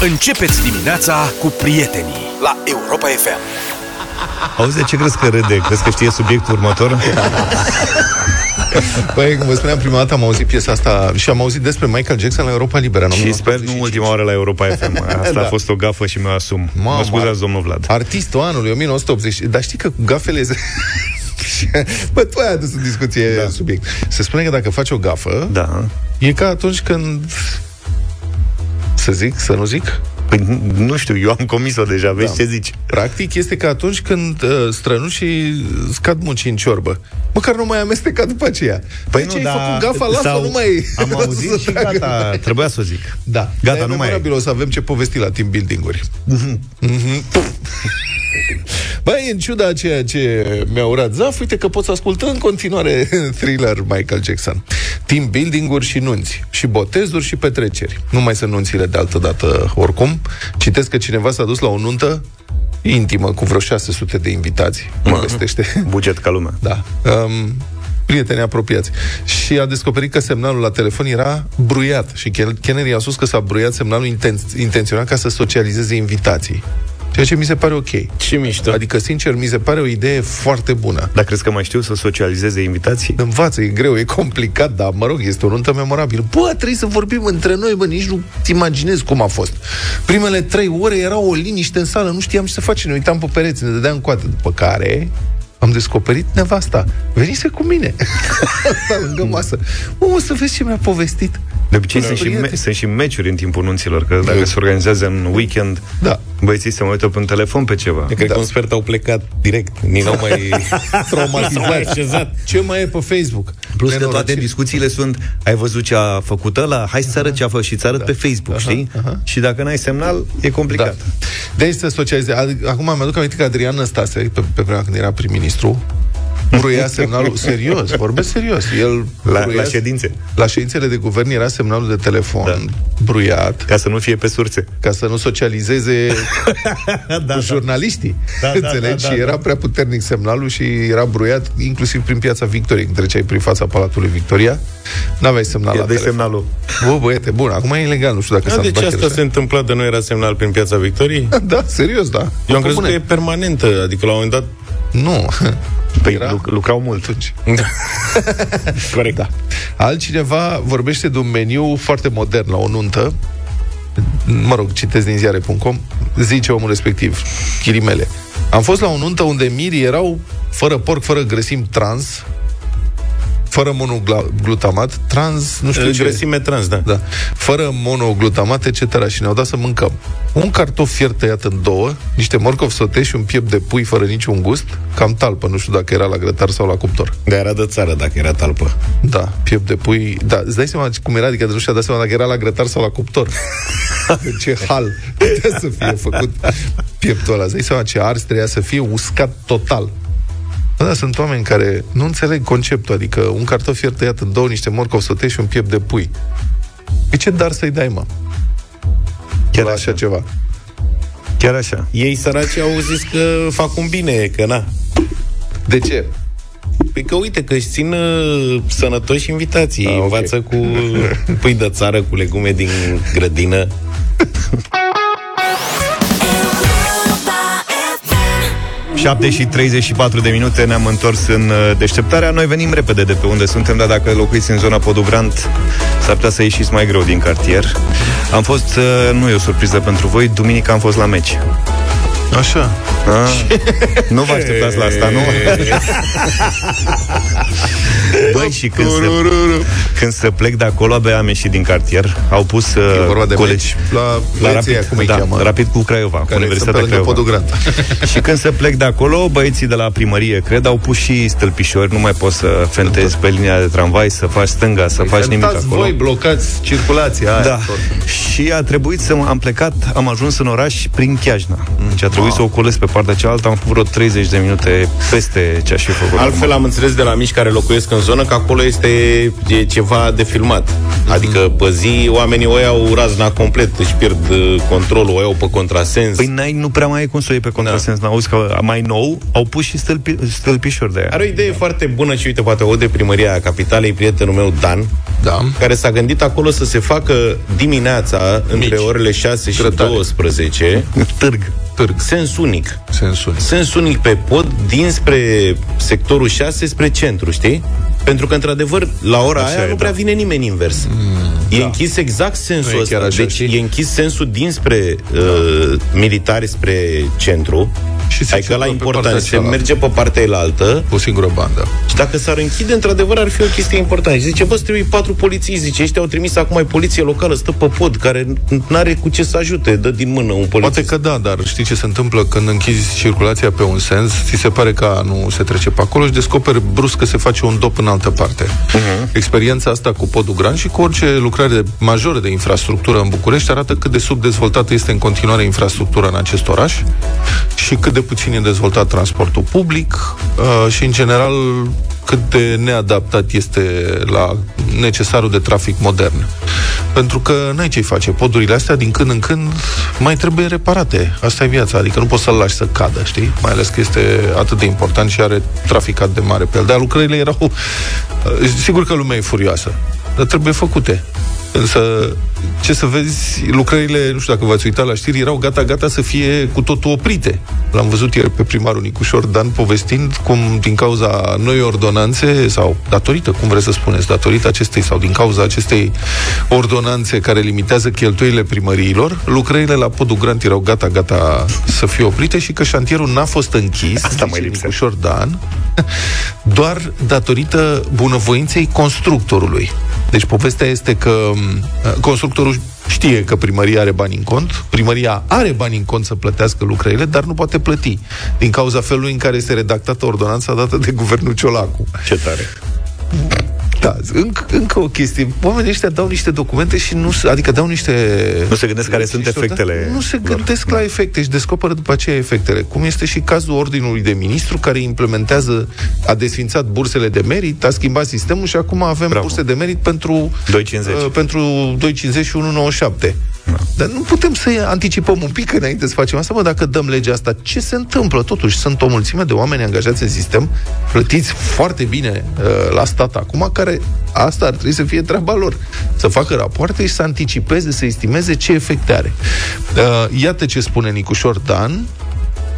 Începeți dimineața cu prietenii la Europa FM. Auzi, de ce crezi că râde? Crezi că știe subiectul următor? Păi, cum vă spuneam, prima dată am auzit piesa asta și am auzit despre Michael Jackson la Europa Liberă. în și sper 1985. nu ultima oară la Europa FM. Asta Da. a fost o gafă și mi-o asum. Mamă, mă scuzați, domnul Vlad. Artistul anului 1980. Dar știi că gafele... Bă, tu ai adus în discuție da. subiect. Se spune că dacă faci o gafă, Da. e ca atunci când... Să zic, să nu zic? Păi, nu știu, eu am comis-o deja, vezi Da. ce zici? Practic este ca atunci când uh, strănușii scad muncii în ciorbă. Măcar nu mai amesteca după aceea. Păi ce ai făcut gafa, lasă, sau- nu mai... Am auzit să și tragă. gata, trebuia să o zic. Da. Gata, Dar e nu mai ai. memorabil, o să avem ce povesti la team building-uri. Mhm. Băi, în ciuda a ceea ce mi-a urat Zaf, uite că poți asculta în continuare thriller Michael Jackson. Team building-uri și nunți. Și botezuri și petreceri. Nu mai sunt nunțile de altă dată oricum. Citesc că cineva s-a dus la o nuntă intimă cu vreo 600 de invitați. Mă vestește. Buget ca lumea. Da. Um, prieteni apropiați. Și a descoperit că semnalul la telefon era bruiat. Și Ken- Kennedy a spus că s-a bruiat semnalul inten- intenționat ca să socializeze invitații. Ceea ce mi se pare ok. Ce mișto. Adică, sincer, mi se pare o idee foarte bună. Dar crezi că mai știu să socializeze invitații? Învață, e greu, e complicat, dar, mă rog, este o nuntă memorabilă. Bă, trebuie să vorbim între noi, bă, nici nu-ți imaginezi cum a fost. Primele trei ore era o liniște în sală, nu știam ce să facem, ne uitam pe pereți, ne dădeam coate. După care am descoperit nevasta. Venise cu mine. Asta lângă masă. Mă, o să vezi ce mi-a povestit. De obicei sunt și, Prieteni. me- sunt și meciuri în timpul nunților, că dacă se organizează în weekend, Da. băieții se mai uită pe un telefon pe ceva. Eu cred Da. că un sfert au plecat direct. Nici n-au mai traumatizat. așezat. Ce mai e pe Facebook? Plus că toate Nenorocire. discuțiile sunt Ai văzut ce a făcut ăla? Hai să arăt ce a făcut și ți arăt pe Facebook, știi? Și dacă n-ai semnal, e Da. Complicat Deci să socializeze. Ad- Acum mi-aduc aminte că Adrian Năstase, pe, pe vremea când era prim-ministru, bruia semnalul serios, vorbesc serios. El La, bruia- la ședințe la ședințele de guvern era semnalul de telefon Da. bruiat Ca să nu fie pe surse ca să nu socializeze da, cu jurnaliștii. Da, da, Înțelegi? da, da, și era da. prea puternic semnalul și era bruiat inclusiv prin piața Victoriei. Când treceai prin fața Palatului Victoria, n-aveai semnal la Pierdeai telefon. semnalul Bă, băiete, bun, acum e ilegal, nu știu dacă Da, s-a de ce întâmplat asta chiar se întâmpla de nu era semnal prin Piața Victoriei? Da, serios, da. Eu am crezut Comune. că e permanentă, adică la un moment dat... Nu. Păi Era? luc- lucrau mult Atunci. Corect. Da. Altcineva vorbește de un meniu foarte modern la o nuntă. Mă rog, citesc din ziare.com. Zice omul respectiv, chilimele. Am fost la o nuntă unde mirii erau fără porc, fără grăsimi trans, fără monoglutamat, trans, nu știu ce. Grăsime trans, da. Da. Fără monoglutamat, etc. Și ne-au dat să mâncăm. Un cartof fiert tăiat în două, niște morcov sote și un piept de pui fără niciun gust, cam talpă, nu știu dacă era la grătar sau la cuptor. Dar era de țară dacă era talpă. Da, piept de pui. Da, îți dai seama cum era, adică nu și-a dat seama dacă era la grătar sau la cuptor. În ce hal putea să fie făcut pieptul ăla. Îți dai seama ce ars trebuia să fie uscat total. Bă, Da, sunt oameni care nu înțeleg conceptul, adică un cartof fiert tăiat în două, niște morcov sote și un piept de pui. Pe ce dar să-i dai, mă? Chiar la așa. așa ceva. Chiar așa Ei săraci au zis că fac un bine, că na. De ce? Păi că uite, că își țin uh, sănătoși invitații. Ah, Ei ok. învață cu pui de țară, cu legume din grădină. 7 și 34 de minute ne-am întors în uh, deșteptarea. Noi venim repede de pe unde suntem, dar dacă locuiți în zona Podugrant, s-ar putea să ieșiți mai greu din cartier. Am fost, uh, nu e o surpriză pentru voi, duminica am fost la meci. Așa. Ah, nu vă așteptați la asta, nu? Băi, și când să, când să plec de acolo, abia am ieșit din cartier. Au pus uh, E vorba de colegi meci la, la băieții aia, rapid, cum îi da, cheamă? rapid cu Craiova, cu care sunt pe Universitatea lângă Craiova. Podogrant. Și când să plec de acolo, băieții de la primărie, cred, au pus și stâlpișori, nu mai poți să fentezi pe linia de tramvai, să faci stânga, să faci nimic Stați acolo. voi, blocați circulația aia. Da. Și a trebuit să am plecat, am ajuns în oraș prin Chiajna. Deci a trebuit să o colesc pe partea cealaltă, am făcut vreo 30 de minute peste ce aș fi făcut. Altfel am înțeles de la mici care locuiesc în zonă că acolo este e ceva de filmat. Adică pe zi oamenii o iau razna complet, își pierd uh, controlul, o iau pe contrasens. Păi n-ai, nu prea mai e cum să o iei pe contrasens. Da. N-auzi că mai nou au pus și stâlpi, stâlpișori de aia. Are o idee foarte bună și uite, poate o de primăria capitalei, prietenul meu Dan, Da. care s-a gândit acolo să se facă dimineața, între Mici. orele 6 și Grătare. 12, Târg. Târg. sens unic. Sensul. Sens unic pe pod dinspre sectorul 6 spre centru, știi? Pentru că, într-adevăr, la ora Așa aia e, nu prea da. vine nimeni invers. Mm, e închis exact sensul Nu e ăsta. chiar așa, deci știi? e închis sensul dinspre uh, militari spre centru. Și se adică la circulă pe important, partea se cealaltă. merge pe partea elaltă O singură bandă. și dacă s-ar închide, într-adevăr, ar fi o chestie importantă. Și zice, bă, îți trebuie patru poliții, zice, ăștia au trimis acum ai poliție locală, stă pe pod, care nu are cu ce să ajute, dă din mână un polițist. Poate că da, dar știi ce se întâmplă când închizi circulația pe un sens, ți se pare că nu se trece pe acolo și descoperi brusc că se face un dop în altă parte. Uh-huh. Experiența asta cu podul Gran și cu orice lucrare majoră de infrastructură în București arată cât de subdezvoltată este în continuare infrastructura în acest oraș și cât de puțin e dezvoltat transportul public uh, și, în general, cât de neadaptat este la necesarul de trafic modern. Pentru că n-ai ce-i face. Podurile astea, din când în când, mai trebuie reparate. Asta e viața. Adică nu poți să-l lași să cadă, știi? Mai ales că este atât de important și are trafic atât de mare pe el. Dar lucrările erau... uh, Sigur că lumea e furioasă. Dar trebuie făcute. Însă, ce să vezi, lucrările, nu știu dacă v-ați uitat la știri, erau gata-gata să fie cu totul oprite. L-am văzut ieri pe primarul Nicușor Dan povestind cum din cauza noi ordonanțe, sau datorită, cum vreți să spuneți, datorită acestei, sau din cauza acestei ordonanțe care limitează cheltuielile primăriilor, lucrările la Podul Grant erau gata-gata să fie oprite și că șantierul n-a fost închis, Asta mai zice lipsea. Nicușor Dan, doar datorită bunăvoinței constructorului. Deci povestea este că m, constructorul știe că primăria are bani în cont, primăria are bani în cont să plătească lucrările, dar nu poate plăti din cauza felului în care este redactată ordonanța dată de guvernul Ciolacu. Ce tare. Da, încă, încă o chestie. Oamenii ăștia dau niște documente și nu se- adică dau niște Nu se gândesc care sunt niște- efectele Nu se lor. gândesc la efecte și descoperă după aceea efectele. Cum este și cazul ordinului de ministru care implementează, a desfințat bursele de merit, a schimbat sistemul și acum avem Bravo. burse de merit pentru 2,50. uh, pentru 2,50 și 1,97. Da. Dar nu putem să anticipăm un pic înainte să facem asta, mă, dacă dăm legea asta, ce se întâmplă? Totuși, sunt o mulțime de oameni angajați în sistem, plătiți foarte bine uh, la stat acum, care asta ar trebui să fie treaba lor. Să facă rapoarte și să anticipeze, să estimeze ce efecte are. Uh, iată ce spune Nicușor Dan,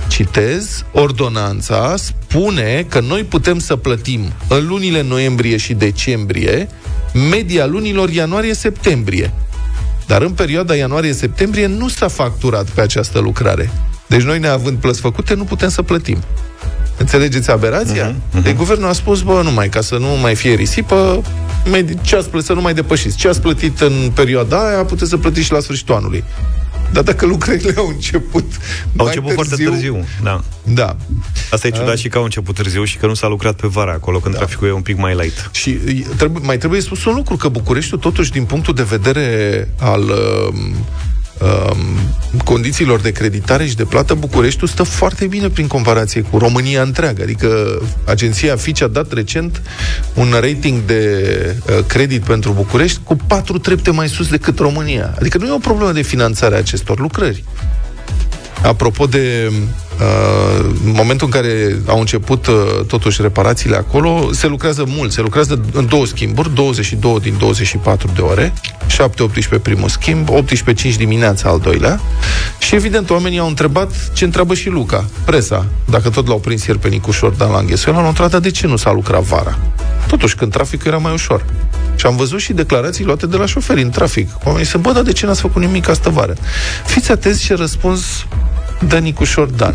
citez, ordonanța spune că noi putem să plătim în lunile noiembrie și decembrie media lunilor ianuarie-septembrie. Dar în perioada ianuarie-septembrie nu s-a facturat pe această lucrare. Deci noi, neavând plăți făcute, nu putem să plătim. Înțelegeți aberația? Uh-huh, uh-huh. Deci guvernul a spus, bă, numai ca să nu mai fie risipă, medi- ce ați plătit, să nu mai depășiți. Ce ați plătit în perioada aia, puteți să plătiți și la sfârșitul anului. Dar dacă lucrările au început Au mai început foarte târziu. Da. Da. Asta e ciudat și că au început târziu și că nu s-a lucrat pe vara acolo, când traficul e un pic mai light. Și e, trebuie, mai trebuie spus un lucru, că Bucureștiul, totuși, din punctul de vedere al um, um, condițiilor de creditare și de plată, Bucureștiul stă foarte bine prin comparație cu România întreagă. Adică agenția Fitch a dat recent un rating de uh, credit pentru București cu patru trepte mai sus decât România. Adică nu e o problemă de finanțare a acestor lucrări. Apropo de uh, momentul în care au început uh, totuși reparațiile acolo, se lucrează mult, se lucrează în două schimburi, 22 din 24 de ore, 7-18 primul schimb, 18-5 dimineața al doilea și evident oamenii au întrebat ce întreabă și Luca, presa, dacă tot l-au prins ieri pe Nicușor Dan la înghesuială, l-au întrebat, dar de ce nu s-a lucrat vara? Totuși, când traficul era mai ușor. Și am văzut și declarații luate de la șoferi în trafic. Oamenii se bă, dar de ce n-ați făcut nimic astă vară? Fiți atenți ce răspuns dă Nicușor Dan.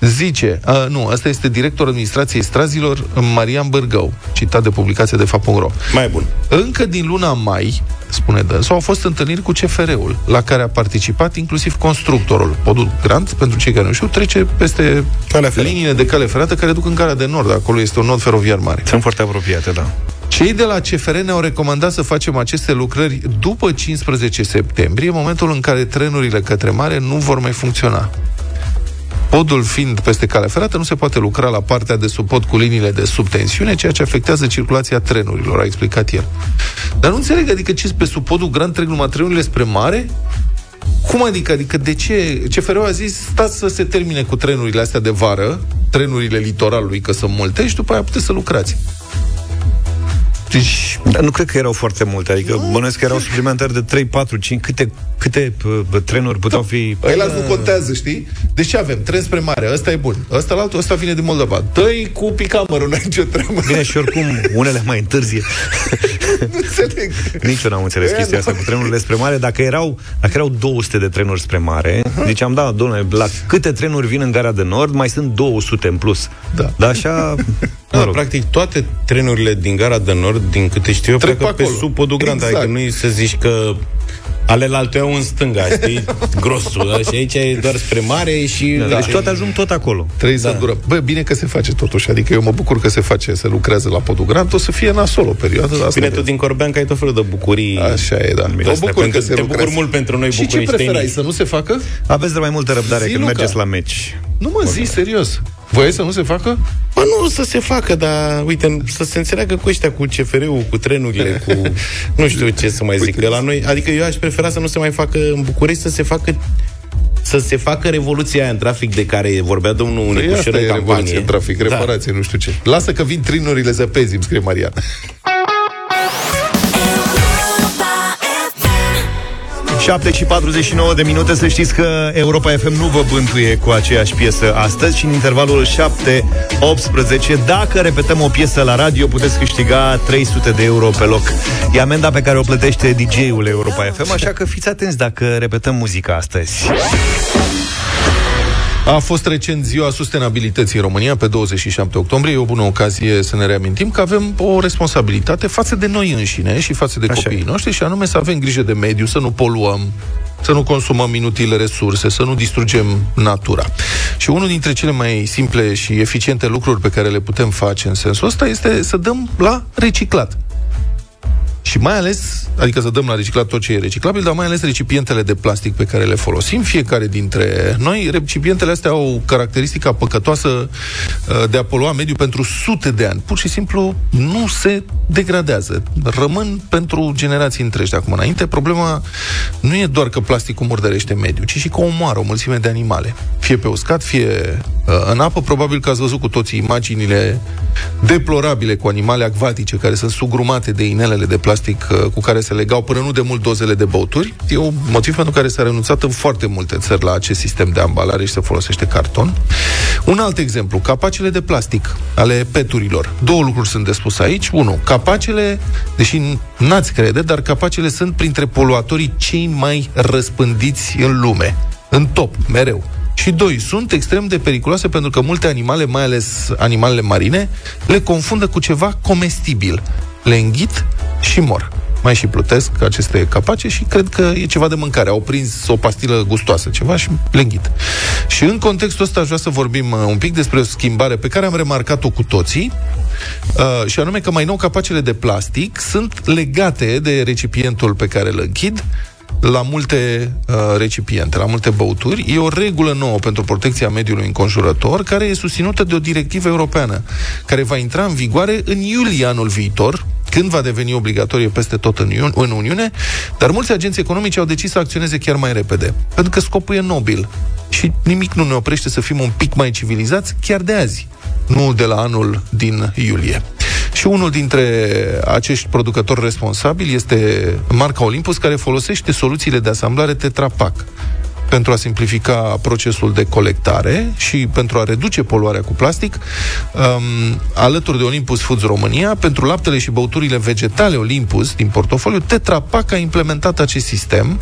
Zice, a, nu, asta este director administrației strazilor Marian Bărgău, citat de publicația de fapt.ro. Mai bun. Încă din luna mai, spune dânsul, au fost întâlniri cu CFR-ul, la care a participat inclusiv constructorul. Podul Grant, pentru cei care nu știu, trece peste Calea ferată. liniile de cale ferată care duc în Gara de Nord. Acolo este un nod feroviar mare. Sunt foarte apropiate, da. Cei de la CFR ne-au recomandat să facem aceste lucrări după 15 septembrie, momentul în care trenurile către mare nu vor mai funcționa. Podul fiind peste calea ferată, nu se poate lucra la partea de sub pod cu liniile de subtensiune, ceea ce afectează circulația trenurilor, a explicat el. Dar nu înțeleg, adică ce pe sub podul grand trec numai trenurile spre mare? Cum adică? Adică de ce? CFR-ul a zis, stați să se termine cu trenurile astea de vară, trenurile litoralului, că sunt multe, și după aia puteți să lucrați. Deci, Dar nu cred că erau foarte multe, adică bănuiesc că erau suplimentari de 3, 4, 5, câte, câte uh, trenuri puteau fi... Ăla nu contează, știi? Deci ce avem? Tren spre mare, ăsta e bun. Ăsta la altul, ăsta vine din Moldova. Dă-i cu picamărul, n-ai nicio treabă. Bine, și oricum, unele mai întârzie. nu înțeleg. Nici eu n-am înțeles Ăia chestia nu- asta cu trenurile spre mare. Dacă erau, dacă erau 200 de trenuri spre mare, ziceam, da, domnule, la câte trenuri vin în Gara de Nord, mai sunt 200 în plus. Da. Dar așa, Da, mă rog. practic toate trenurile din gara de nord, din câte știu eu, Trec pleacă pe pe, acolo. sub podul Grand. Exact. Adică nu să zici că ale alte au în stânga, știi? Grosul, da? și aici e doar spre mare și... Da, deci toate ajung tot acolo. Trebuie da. să Da. dură. Bă, bine că se face totuși. Adică eu mă bucur că se face, se lucrează la podul Grand. O să fie nasol o perioadă. Asta Bine, e- tu din Corbean că ai tot felul de bucurii. Așa e, da. Mă Astea, bucur că pentru- se te lucrează. bucur mult pentru noi Și ce bucuriștenii. preferai, să nu se facă? Aveți de mai multă răbdare Zi, când Luca. mergeți la meci. Nu mă zi, serios. Voiai să nu se facă? Bă, nu să se facă, dar, uite, să se înțeleagă cu ăștia, cu CFR-ul, cu trenurile, cu... Nu știu ce să mai zic, că la noi... Adică eu aș prefera să nu se mai facă în București, să se facă să se facă revoluția aia în trafic de care vorbea domnul Păi Nicușor asta în e campanie. revoluție în trafic, Da. reparație, nu știu ce. Lasă că vin trinurile zăpezi, îmi scrie Marian. 7 și 49 de minute. Să știți că Europa FM nu vă bântuie Cu aceeași piesă astăzi Și în intervalul 7-18 Dacă repetăm o piesă la radio Puteți câștiga 300 de euro pe loc. E amenda pe care o plătește DJ-ul Europa FM Așa că fiți atenți dacă repetăm muzica astăzi A fost recent ziua sustenabilității în România, pe 27 octombrie. E o bună ocazie să ne reamintim că avem o responsabilitate față de noi înșine și față de Așa copiii e. noștri și anume să avem grijă de mediu, să nu poluăm, să nu consumăm inutile resurse, să nu distrugem natura. Și unul dintre cele mai simple și eficiente lucruri pe care le putem face în sensul ăsta este să dăm la reciclat. Și mai ales, adică să dăm la reciclat tot ce e reciclabil, dar mai ales recipientele de plastic pe care le folosim, fiecare dintre noi, recipientele astea au caracteristica păcătoasă uh, de a polua mediul pentru sute de ani. Pur și simplu nu se degradează. Rămân pentru generații întregi de acum înainte. Problema nu e doar că plasticul murdărește mediul, ci și că omoară o mulțime de animale. Fie pe uscat, fie uh, în apă. Probabil că ați văzut cu toții imaginile deplorabile cu animale acvatice care sunt sugrumate de inelele de plastic uh, cu care se legau până nu de mult dozele de băuturi. E un motiv pentru care s-a renunțat în foarte multe țări la acest sistem de ambalare și se folosește carton. Un alt exemplu, capacele de plastic ale peturilor. Două lucruri sunt de spus aici. Unu, capacele, deși n-ați crede, dar capacele sunt printre poluatorii cei mai răspândiți în lume. În top, mereu. Și doi, sunt extrem de periculoase pentru că multe animale, mai ales animalele marine, le confundă cu ceva comestibil. Le înghit și mor. Mai și plutesc aceste capace și cred că e ceva de mâncare. Au prins o pastilă gustoasă, ceva și le înghit. Și în contextul ăsta aș vrea să vorbim uh, un pic despre o schimbare pe care am remarcat-o cu toții, uh, și anume că mai nou capacele de plastic sunt legate de recipientul pe care îl închid, la multe uh, recipiente, la multe băuturi. E o regulă nouă pentru protecția mediului înconjurător, care e susținută de o directivă europeană, care va intra în vigoare în iulie anul viitor, când va deveni obligatorie peste tot în, Iun- în Uniune, dar mulți agenți economici au decis să acționeze chiar mai repede, pentru că scopul e nobil și nimic nu ne oprește să fim un pic mai civilizați chiar de azi, nu de la anul din iulie. Și unul dintre acești producători responsabili este marca Olympus, care folosește soluțiile de asamblare Tetra Pak pentru a simplifica procesul de colectare și pentru a reduce poluarea cu plastic, um, alături de Olympus Foods România, pentru laptele și băuturile vegetale Olympus din portofoliu, Tetra Pak a implementat acest sistem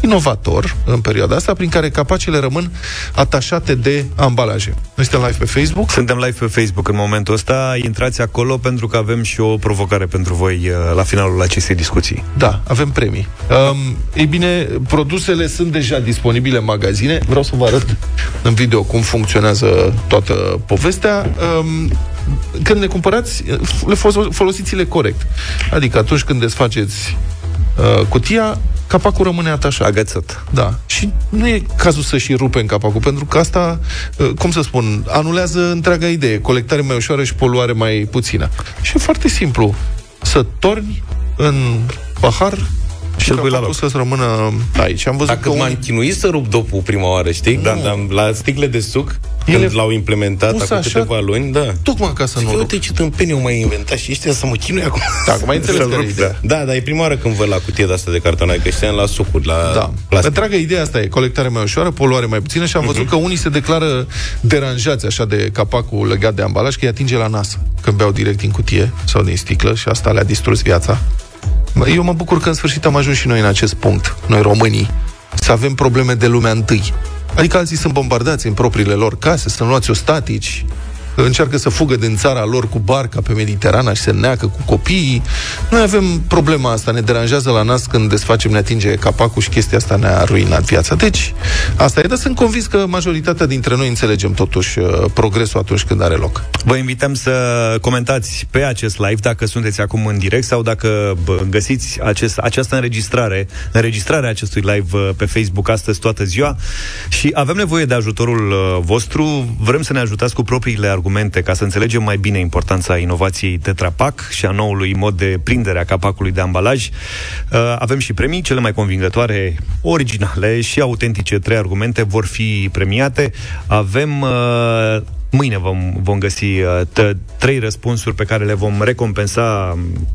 inovator în perioada asta, prin care capacele rămân atașate de ambalaje. Noi suntem live pe Facebook. Suntem live pe Facebook în momentul ăsta Intrați acolo pentru că avem și o provocare pentru voi uh, La finalul acestei discuții Da, avem premii. Um, ei bine, produsele sunt deja disponibile în magazine. Vreau să vă arăt în video cum funcționează toată povestea. Um, când le cumpărați, le fos- folosiți-le corect. Adică atunci când desfaceți uh, cutia, capacul rămâne atașat. Agățat Da. Și nu e cazul să și rupem capacul, pentru că asta, uh, cum să spun, anulează întreaga idee. Colectare mai ușoară și poluare mai puțină. Și e foarte simplu. Să torni în pahar și îl pui la capacul loc. să rămână aici. Am văzut Dacă că m-am unii... chinuit să rup dopul prima oară, știi? Da, da, la sticle de suc, Când Ele l-au implementat pus acum așa, câteva luni, da. Tocmai ca să Zic, nu rup. uite ce tâmpenie au mai inventat și ăștia să mă chinui acum. Da, acum ai înțeles Să care e rup, ideea. Da, dar e prima oară când văd la cutie de asta de cartonaie, că știam la sucuri, la Da. plastic. Întreaga ideea asta e colectare mai ușoară, poluare mai puțină și am văzut Mhm. că unii se declară deranjați așa de capacul legat de ambalaj, că îi atinge la nas când beau direct din cutie sau din sticlă și asta le-a distrus viața. Bă, Eu mă bucur că în sfârșit am ajuns și noi în acest punct, noi românii, să avem probleme de lumea întâi. Adică alții sunt bombardați în propriile lor case, sunt luați ostatici, încearcă să fugă din țara lor cu barca pe Mediterana și se neacă cu copiii. Noi avem problema asta, ne deranjează la nas când desfacem, ne atinge capacul și chestia asta ne-a ruinat viața. Deci, asta e, dar sunt convins că majoritatea dintre noi înțelegem totuși uh, progresul atunci când are loc. Vă invităm să comentați pe acest live dacă sunteți acum în direct sau dacă bă, găsiți acest, această înregistrare, înregistrarea acestui live uh, pe Facebook astăzi toată ziua și avem nevoie de ajutorul uh, vostru. Vrem să ne ajutați cu propriile argumente ca să înțelegem mai bine importanța inovației Tetra Pak și a noului mod de prindere a capacului de ambalaj. Uh, Avem și premii, cele mai convingătoare, originale și autentice. Trei argumente vor fi premiate. Avem uh, Mâine vom, vom găsi uh, t- trei răspunsuri pe care le vom recompensa um,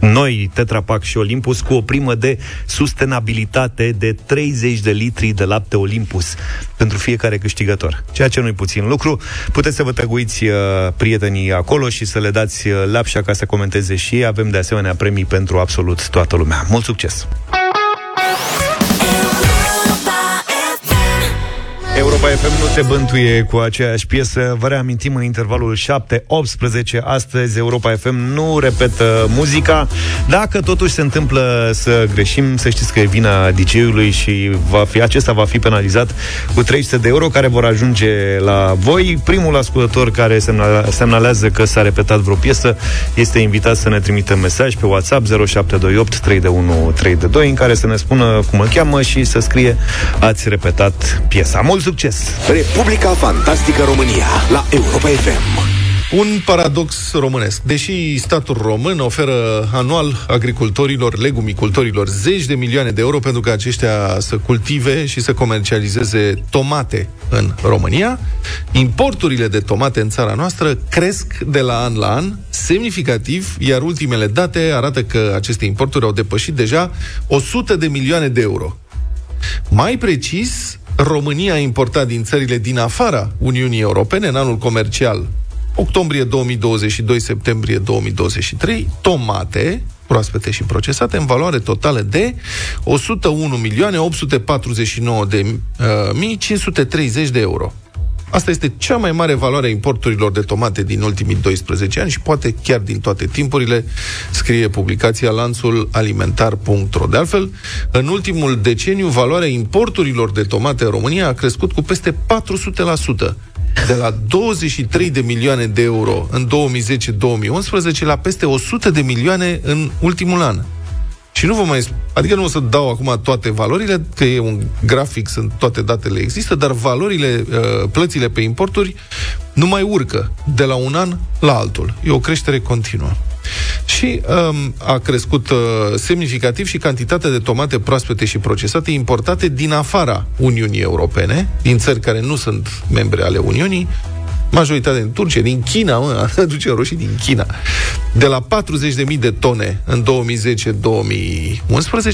noi, Tetra Pak și Olympus, cu o primă de sustenabilitate de 30 de litri de lapte Olympus pentru fiecare câștigător. Ceea ce nu-i puțin lucru. Puteți să vă tăguiți uh, prietenii acolo și să le dați uh, lapșa ca să comenteze și ei. Avem de asemenea premii pentru absolut toată lumea. Mult succes! Europa FM nu te bântuie cu aceeași piesă. Vă reamintim în intervalul 7-18 astăzi Europa FM nu repetă muzica. Dacă totuși se întâmplă să greșim, să știți că e vina DJ-ului și va fi, acesta va fi penalizat cu 300 de euro care vor ajunge la voi. Primul ascultător care semna, semnalează că s-a repetat vreo piesă este invitat să ne trimită mesaj pe WhatsApp 0728 321 322 în care să ne spună cum îl cheamă și să scrie ați repetat piesa. Mult succes! Republica Fantastică România la Europa FM. Un paradox românesc. Deși statul român oferă anual agricultorilor, legumicultorilor, zeci de milioane de euro pentru ca aceștia să cultive și să comercializeze tomate în România, importurile de tomate în țara noastră cresc de la an la an semnificativ, iar ultimele date arată că aceste importuri au depășit deja 100 de milioane de euro. Mai precis, România a importat din țările din afara Uniunii Europene în anul comercial octombrie 2022-septembrie 2023 tomate proaspete și procesate în valoare totală de 101 milioane 849 de uh, mii 530 de euro. Asta este cea mai mare valoare a importurilor de tomate din ultimii 12 ani și poate chiar din toate timpurile, scrie publicația lanțul alimentar.ro. De altfel, în ultimul deceniu, valoarea importurilor de tomate în România a crescut cu peste 400%, de la 23 de milioane de euro în 2010-2011 la peste 100 de milioane în ultimul an. Și nu vă mai... Adică nu o să dau acum toate valorile, că e un grafic, sunt toate datele există, dar valorile, uh, plățile pe importuri nu mai urcă de la un an la altul. E o creștere continuă. Și um, a crescut uh, semnificativ și cantitatea de tomate proaspete și procesate importate din afara Uniunii Europene, din țări care nu sunt membre ale Uniunii, majoritatea din Turcia, din China, mă, aduce roșii din China. De la 40.000 de tone în 2010-2011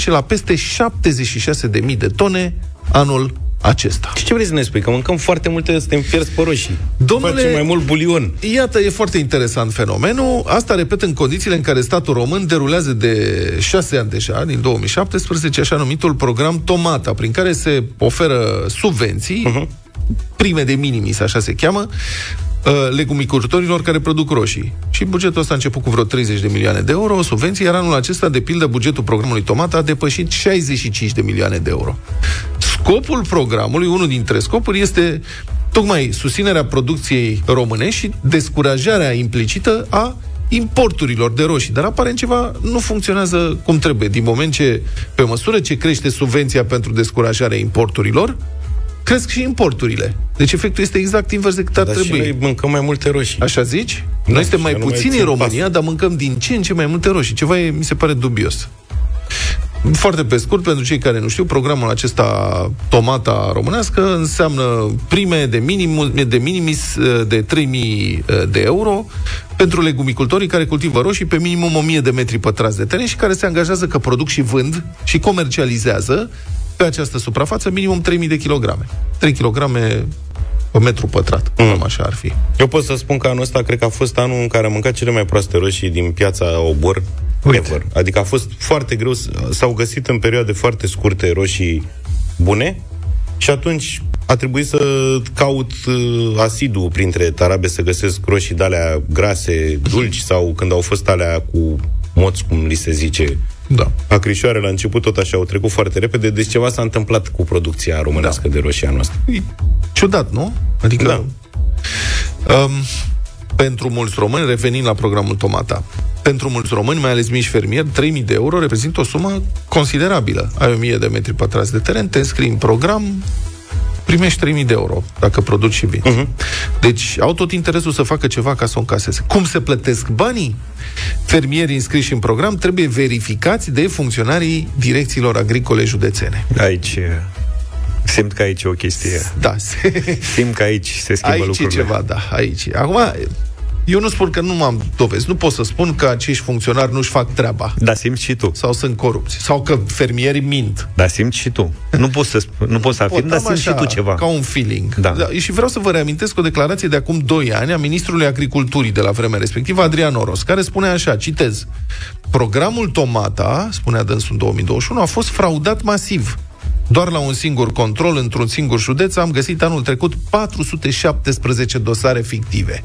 la peste 76.000 de tone anul acesta. Și ce vrei să ne spui? Că mâncăm foarte multe, suntem fierți pe roșii. Domnule- Facem mai mult bulion. Iată, e foarte interesant fenomenul. Asta, repet, în condițiile în care statul român derulează de șase ani deja, din 2017, așa numitul program Tomata, prin care se oferă subvenții, uh-huh. Prime de minimis, așa se cheamă, uh, legumicultorilor care produc roșii. Și bugetul ăsta a început cu vreo 30 de milioane de euro, subvenții, iar anul acesta, de pildă, bugetul programului Tomata a depășit 65 de milioane de euro. Scopul programului, unul dintre scopuri, este tocmai susținerea producției românești și descurajarea implicită a importurilor de roșii. Dar aparent ceva nu funcționează cum trebuie. Din moment ce, pe măsură ce crește subvenția pentru descurajarea importurilor, cresc și importurile. Deci efectul este exact invers decât ar Dar și trebui. noi mâncăm mai multe roșii. Așa zici? Da, Noi suntem și mai nu mai puțini în țin România, dar mâncăm din ce în ce mai multe roșii. Ceva e, mi se pare dubios. Foarte pe scurt, pentru cei care nu știu, programul acesta Tomata românească înseamnă prime de, minim, de minimis uh, de 3000 uh, de euro pentru legumicultorii care cultivă roșii pe minimum 1000 de metri pătrați de teren și care se angajează că produc și vând și comercializează pe această suprafață minimum 3000 de kilograme. 3 kilograme pe metru pătrat, mm. cam așa ar fi. Eu pot să spun că anul ăsta cred că a fost anul în care am mâncat cele mai proaste roșii din piața Obor ever. Adică a fost foarte greu, s-au găsit în perioade foarte scurte roșii bune și atunci a trebuit să caut uh, asidu printre tarabe să găsesc roșii de alea grase, dulci sau când au fost alea cu moți, cum li se zice, Da. acrișoare la început tot așa au trecut foarte repede, deci ceva s-a întâmplat cu producția românească Da. de roșii anul ăsta. E ciudat, nu? Adică... Da. Um, pentru mulți români, revenind la programul Tomata, pentru mulți români, mai ales mici fermieri, 3000 de euro reprezintă o sumă considerabilă. Ai 1000 de metri pătrați de teren, te înscrii în program, primești 3000 de euro dacă produci și vinzi. Uh-huh. Deci au tot interesul să facă ceva ca să o încaseze. Cum se plătesc banii? Fermierii înscriși în program trebuie verificați de funcționarii direcțiilor agricole județene. Aici e- simt că aici e o chestie. Da, se, Simt că aici se schimbă aici lucrurile. e ceva, da, aici. e. Acum, eu nu spun că nu am dovezi. Nu pot să spun că acești funcționari nu-și fac treaba. Da, simți și tu. Sau sunt corupți. Sau că fermierii mint. Da, simți și tu. Nu poți să, sp- nu poți să afirmi, dar am simți și tu ceva. Ca un feeling. Da. Și vreau să vă reamintesc o declarație de acum 2 ani a ministrului agriculturii de la vremea respectivă, Adrian Oros, care spune așa, citez, Programul Tomata, spunea dânsul în 2021, a fost fraudat masiv. Doar la un singur control, într-un singur județ, am găsit anul trecut 417 dosare fictive.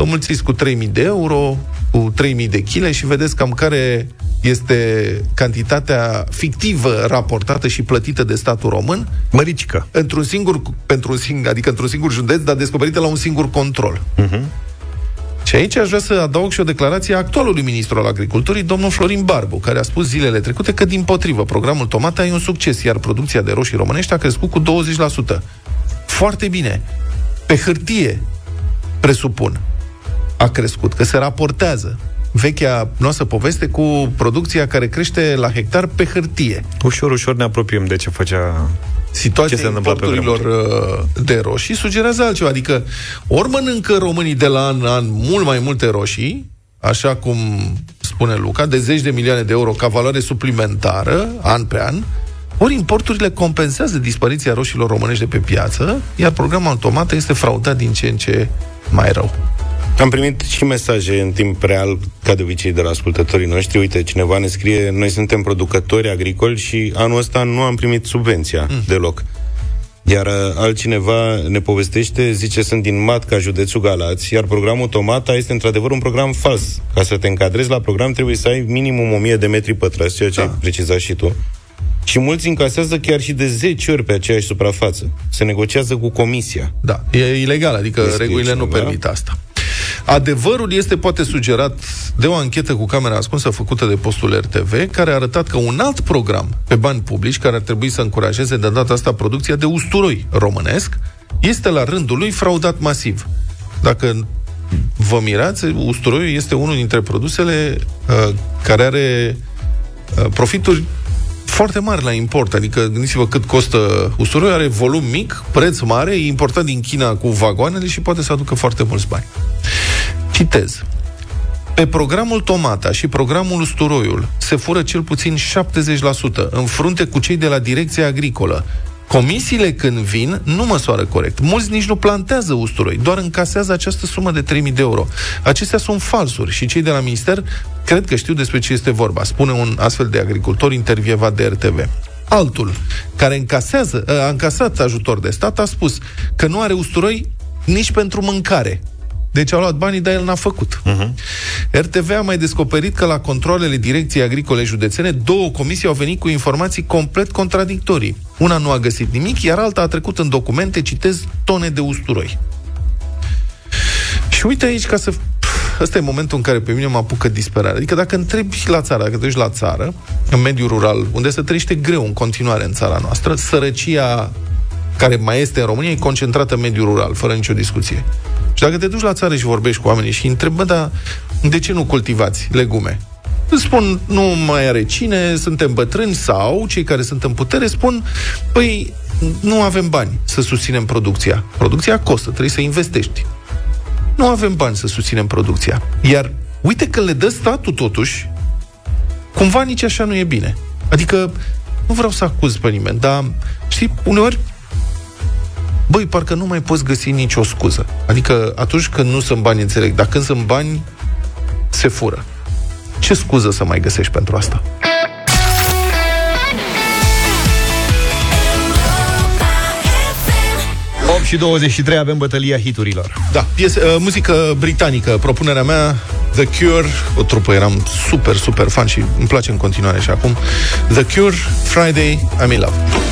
Vă mulțiți cu 3000 de euro, cu 3000 de kg și vedeți cam care este cantitatea fictivă raportată și plătită de statul român Măricică. într-un singur, pentru un singur, adică într-un singur județ, dar descoperită la un singur control. Uh-huh. Și aici aș vrea să adaug și o declarație a actualului ministru al agriculturii, domnul Florin Barbu, care a spus zilele trecute că, din potrivă, programul Tomata e un succes, iar producția de roșii românești a crescut cu 20%. Foarte bine. Pe hârtie, presupun, a crescut, că se raportează vechea noastră poveste cu producția care crește la hectar pe hârtie. Ușor, ușor ne apropiem de ce făcea... situația Ce se întâmplă pe importurilor uh, de roșii sugerează altceva. Adică ori mănâncă românii de la an în an mult mai multe roșii, așa cum spune Luca, de zeci de milioane de euro ca valoare suplimentară, an pe an, ori importurile compensează dispariția roșilor românești de pe piață, iar programul automat este fraudat din ce în ce mai rău. Am primit și mesaje în timp real, ca de obicei, de la ascultătorii noștri. Uite, cineva ne scrie, noi suntem producători agricoli și anul ăsta nu am primit subvenția mm. deloc. Iar uh, altcineva ne povestește, zice, sunt din Matca, județul Galați, iar programul Tomata este într-adevăr un program fals. Ca să te încadrezi la program trebuie să ai minimum 1000 de metri pătrați, ceea ce Da. ai precizat și tu. Și mulți încasează chiar și de 10 ori pe aceeași suprafață. Se negociază cu comisia. Da, e ilegal, adică Este regulile nu cineva? permit asta. Adevărul este poate sugerat de o anchetă cu camera ascunsă făcută de postul RTV, care a arătat că un alt program pe bani publici, care ar trebui să încurajeze de data asta producția de usturoi românesc, este la rândul lui fraudat masiv. Dacă vă mirați, usturoiul este unul dintre produsele uh, care are uh, profituri foarte mari la import. Adică gândiți-vă cât costă usturoiul, are volum mic, preț mare, e importat din China cu vagoanele și poate să aducă foarte mulți bani. Citez. Pe programul Tomata și programul Usturoiul se fură cel puțin 70% în frunte cu cei de la Direcția Agricolă. Comisiile când vin nu măsoară corect. Mulți nici nu plantează usturoi, doar încasează această sumă de 3.000 de euro. Acestea sunt falsuri și cei de la minister cred că știu despre ce este vorba, spune un astfel de agricultor intervievat de RTV. Altul, care încasează, a încasat ajutor de stat, a spus că nu are usturoi nici pentru mâncare. Deci au luat banii, dar el n-a făcut. Uh-huh. RTV a mai descoperit că la controlele Direcției Agricole Județene, două comisii au venit cu informații complet contradictorii. Una nu a găsit nimic, iar alta a trecut în documente, citez, tone de usturoi. Și uite aici, ca să... Ăsta e momentul în care pe mine mă apucă disperare. Adică dacă întrebi la țară, dacă te duci la țară, în mediul rural, unde se trăiește greu în continuare în țara noastră, sărăcia care mai este în România e concentrată în mediul rural, fără nicio discuție. Și dacă te duci la țară și vorbești cu oamenii și îi întrebi, bă, dar de ce nu cultivați legume? îți spun, nu mai are cine, suntem bătrâni sau cei care sunt în putere spun, păi, nu avem bani să susținem producția. Producția costă, trebuie să investești. Nu avem bani să susținem producția. Iar uite că le dă statul totuși, cumva nici așa nu e bine. Adică, nu vreau să acuz pe nimeni, dar, știi, uneori băi, parcă nu mai poți găsi nicio scuză. Adică atunci când nu sunt bani, înțeleg, dar când sunt bani, se fură. Ce scuză să mai găsești pentru asta? și 23 avem bătălia hiturilor. Da, piese, uh, muzică britanică. Propunerea mea, The Cure, o trupă, eram super, super fan și îmi place în continuare și acum. The Cure, Friday, I'm in love.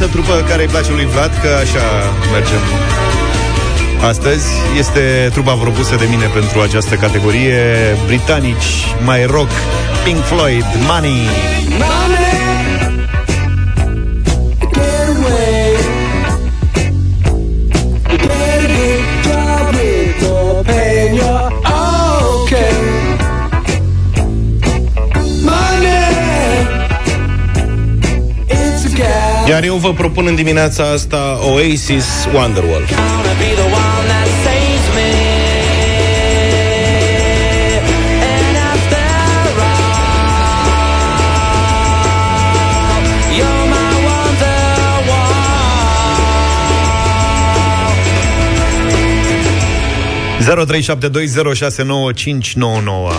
Altă trupă care îi place lui Vlad, că așa mergem astăzi, este trupa propusă de mine pentru această categorie, britanici, mai rock, Pink Floyd, Money. Money! Vă propun în dimineața asta Oasis Wonderwall. Zero trei șapte doi zero șase nouă cinci nouă nouă.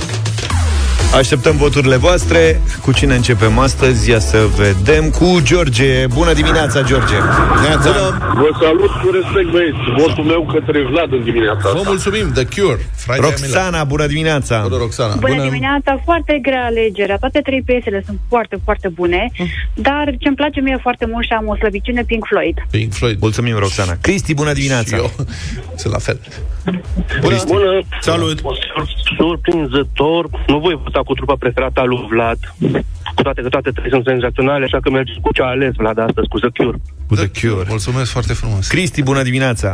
Așteptăm voturile voastre. Cu cine începem astăzi? Ia să vedem. Cu George. Bună dimineața, George. Bună. Vă salut cu respect, băieți. Votul meu către Vlad în dimineața asta. Vă mulțumim. The Cure. Friday Roxana, bună dimineața. Bună, Roxana. Bună, bună dimineața. Foarte grea alegerea. Toate trei piesele sunt foarte, foarte bune. Dar ce-mi place mie foarte mult și am o slăbiciune Pink Floyd. Pink Floyd. Mulțumim, Roxana. Cristi, bună dimineața. Și eu. Sunt la fel. Bună. Bună. Salut. Surprinzător. Nu voi vota cu trupa preferată a lui Vlad. Cu toate că toate trei sunt senzaționale, așa că mergeți cu ce a ales Vlad astăzi, cu The Cure. Cu The Cure. Mulțumesc foarte frumos. Cristi, bună dimineața.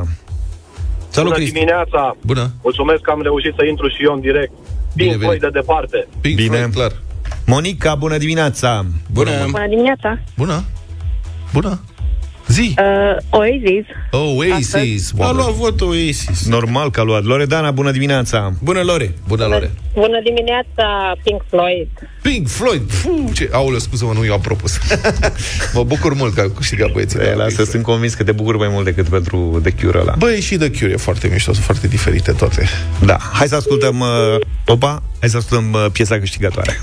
Salut, bună Cristi. dimineața. Bună. Mulțumesc că am reușit să intru și eu în direct. Bine, Pink Floyd de departe. Pink Bine. Floyd, clar. Monica, bună dimineața. Bună. Bună dimineața. Bună. Bună. Zi! Uh, Oasis. Oasis. A luat vot Oasis. Normal că a luat. Loredana, bună dimineața. Bună, Lore. Bună, Lore. Bună dimineața, Pink Floyd. Pink Floyd. Fuh, ce... Aoleu, scuză-mă, nu eu am propus. mă bucur mult că a câștigat băieții. E, lasă, sunt convins că te bucur mai mult decât pentru The Cure ăla. Băi, și The Cure e foarte mișto, sunt foarte diferite toate. Da. Hai să ascultăm, uh, opa, hai să ascultăm uh, piesa câștigătoare.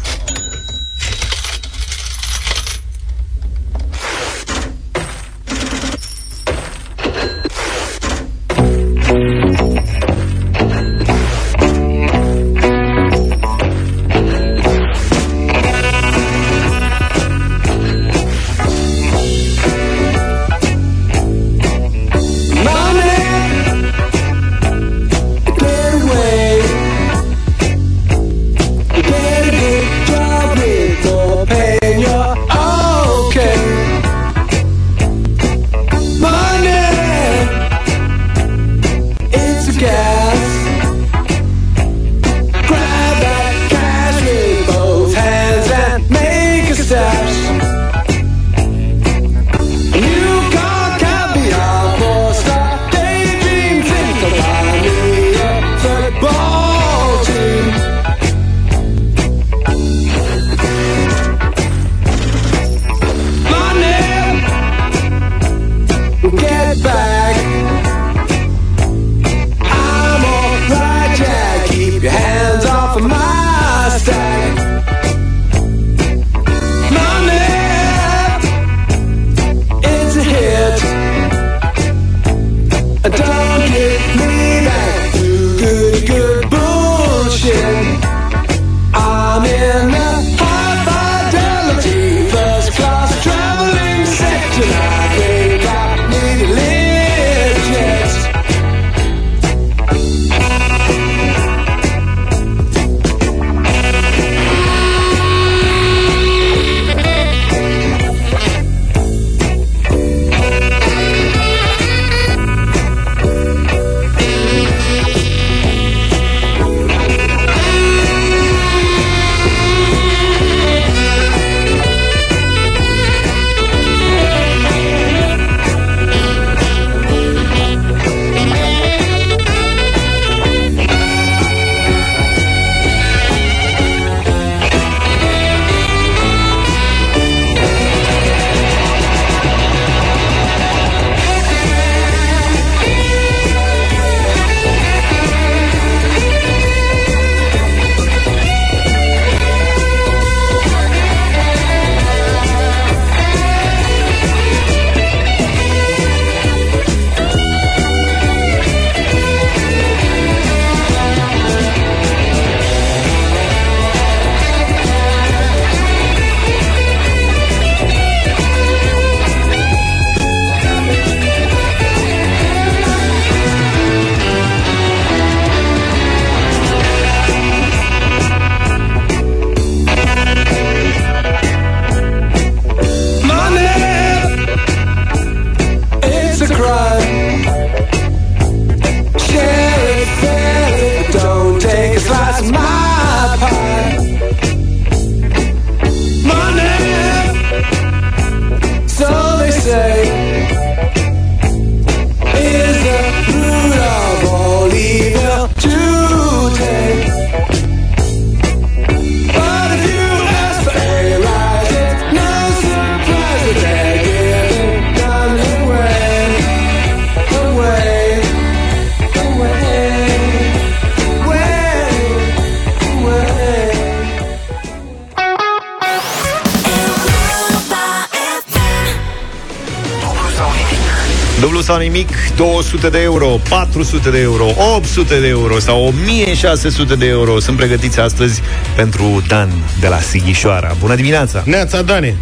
400 de euro, 800 de euro sau 1600 de euro sunt pregătiți astăzi pentru Dan de la Sighișoara. Bună dimineața! Neața, Dane,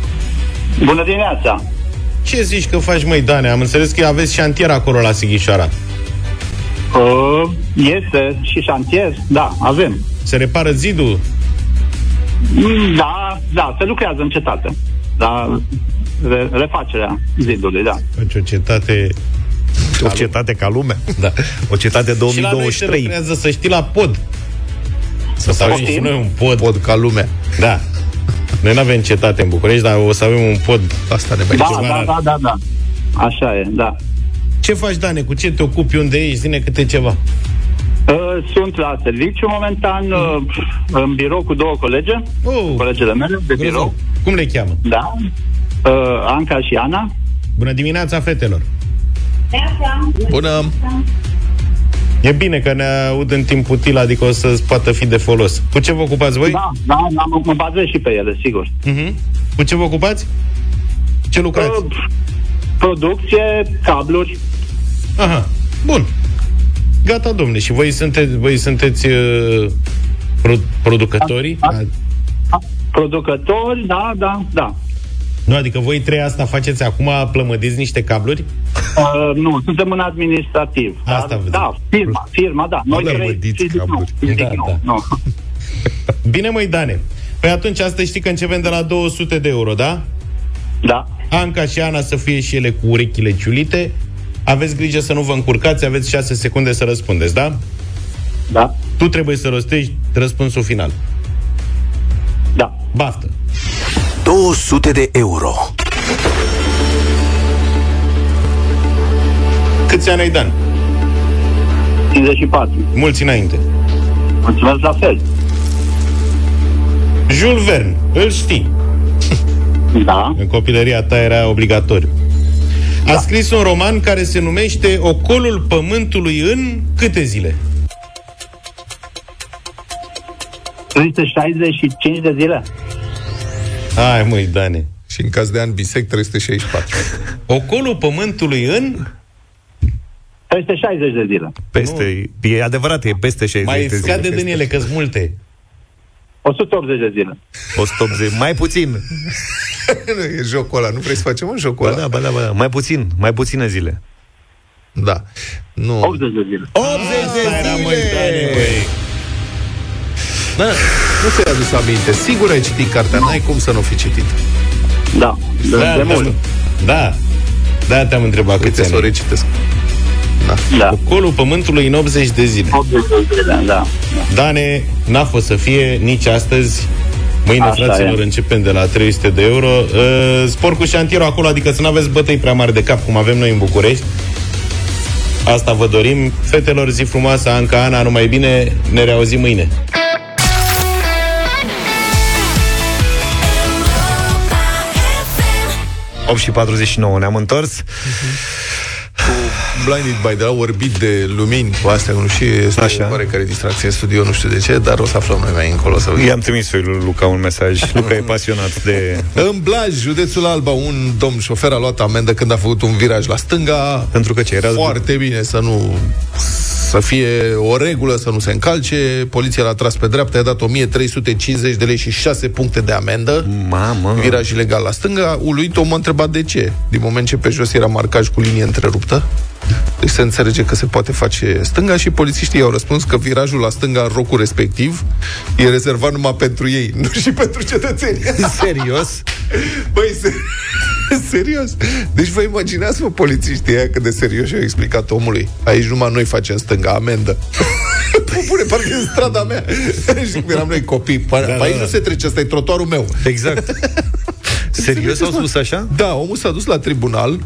Bună dimineața! ce zici că faci, măi, Dane? Am înțeles că aveți șantier acolo la Sighișoara. Uh, este și șantier? Da, avem. Se repară zidul? Mm, Da, da, se lucrează în cetate. Da, re- refacerea zidului, da. Faci o cetate... O cetate ca lumea. Da. O cetate Și la noi se 2023. lucrează, să știi, la pod. Să avem Poftim? și noi un pod. Pod ca lumea. Da. Noi nu avem cetate în București, dar o să avem un pod. Asta ne mai Da, ceva. da, da, da, da. Așa e, da. Ce faci, Dane? Cu ce te ocupi? Unde ești? Zine câte ceva. Uh, Sunt la serviciu momentan, uh, în birou cu două colege, Oh, colegele mele de grozav. birou. Cum le cheamă? Da. Uh, Anca și Ana. Bună dimineața, fetelor! Bună! E bine că ne aud în timp util, adică o să poată fi de folos. Cu ce vă ocupați voi? Da, da, da, mă, mă bazez și pe ele, sigur. Uh-huh. Cu ce vă ocupați? Ce lucrați? Uh, producție, cabluri. Aha, bun. Gata, domnule. Și voi sunteți, voi sunteți uh, pro- producătorii? Da, da. Producători, da, da, da. Nu, adică voi trei asta faceți acum, plămădiți niște cabluri? Uh, nu, suntem în administrativ. Asta Dar, vedem. da, firma, firma, da. Noi Alea trei, vădiți fizic, nu, cabluri. fizic, Da, nu, da. nu. Bine, măi, Dane. Păi atunci asta știi că începem de la 200 de euro, da? Da, Anca și Ana să fie și ele cu urechile ciulite. Aveți grijă să nu vă încurcați, aveți 6 secunde să răspundeți, da? da, Tu trebuie să rostești răspunsul final. da. Baftă! 200 de euro. Câți ani ai, Dan? 54. Mulți înainte. Mulțumesc la fel. Jules Verne, îl știi. Da, În copilăria ta era obligatoriu. A scris un roman care se numește Ocolul Pământului în câte zile? 365 de zile. Hai, măi, Dane. Și în caz de an bisect, 364. Ocolul Pământului în... 360 de zile. Peste, e adevărat, e peste 60 Mai de scade zile. din ele, că multe. 180 de zile. 180, mai puțin. nu, e jocul ăla. Nu vrei să facem un jocul Ba ăla? da, ba da, ba da, mai puțin, mai puține zile. Da. Nu. 80 de zile. 80 Asta era, măi, Dane, băi. Da, nu ți-ai adus aminte. Sigur ai citit cartea, n-ai cum să nu fi citit. Da, de, Da, de da, mult. da. Da, te-am întrebat câți Uite să o ani. ai. recitesc. Da. Ocolul Pământului în 80 de zile. 80 de zile, da. Dane, n-a fost să fie nici astăzi. Mâine, Așa fraților, e. începem de la 300 de euro. Uh, spor cu șantierul acolo, adică să nu aveți bătăi prea mari de cap, cum avem noi în București. Asta vă dorim. Fetelor, zi frumoasă, Anca, Ana, numai bine, ne reauzim mâine. 8 și 49 ne-am întors. Blinded by the orbit de lumini cu astea, nu știu, este Așa. Așa. care distracție în studio, nu știu de ce, dar o să aflăm noi mai încolo. Să I-am trimis lui Luca un mesaj. Luca e pasionat de... În Blaj, județul Alba, un domn șofer a luat amendă când a făcut un viraj la stânga. Pentru că ce era... Foarte bine să nu să fie o regulă, să nu se încalce. Poliția l-a tras pe dreapta, i-a dat 1350 de lei și 6 puncte de amendă. Mamă! Viraj ilegal la stânga. Uluit, om a întrebat de ce. Din moment ce pe jos era marcaj cu linie întreruptă. Deci se înțelege că se poate face stânga și polițiștii i-au răspuns că virajul la stânga în rocul respectiv e rezervat numai pentru ei, nu și pentru cetățeni. Serios? Băi, ser- serios. Deci vă imaginați, mă, polițiștii aia cât de serios au explicat omului. Aici numai noi facem stânga, amendă. Păi bune, parcă e în strada mea. și cum eram noi copii. Da, da, aici da. nu se trece, ăsta e trotuarul meu. Exact. Serios au spus așa? Da, omul s-a dus la tribunal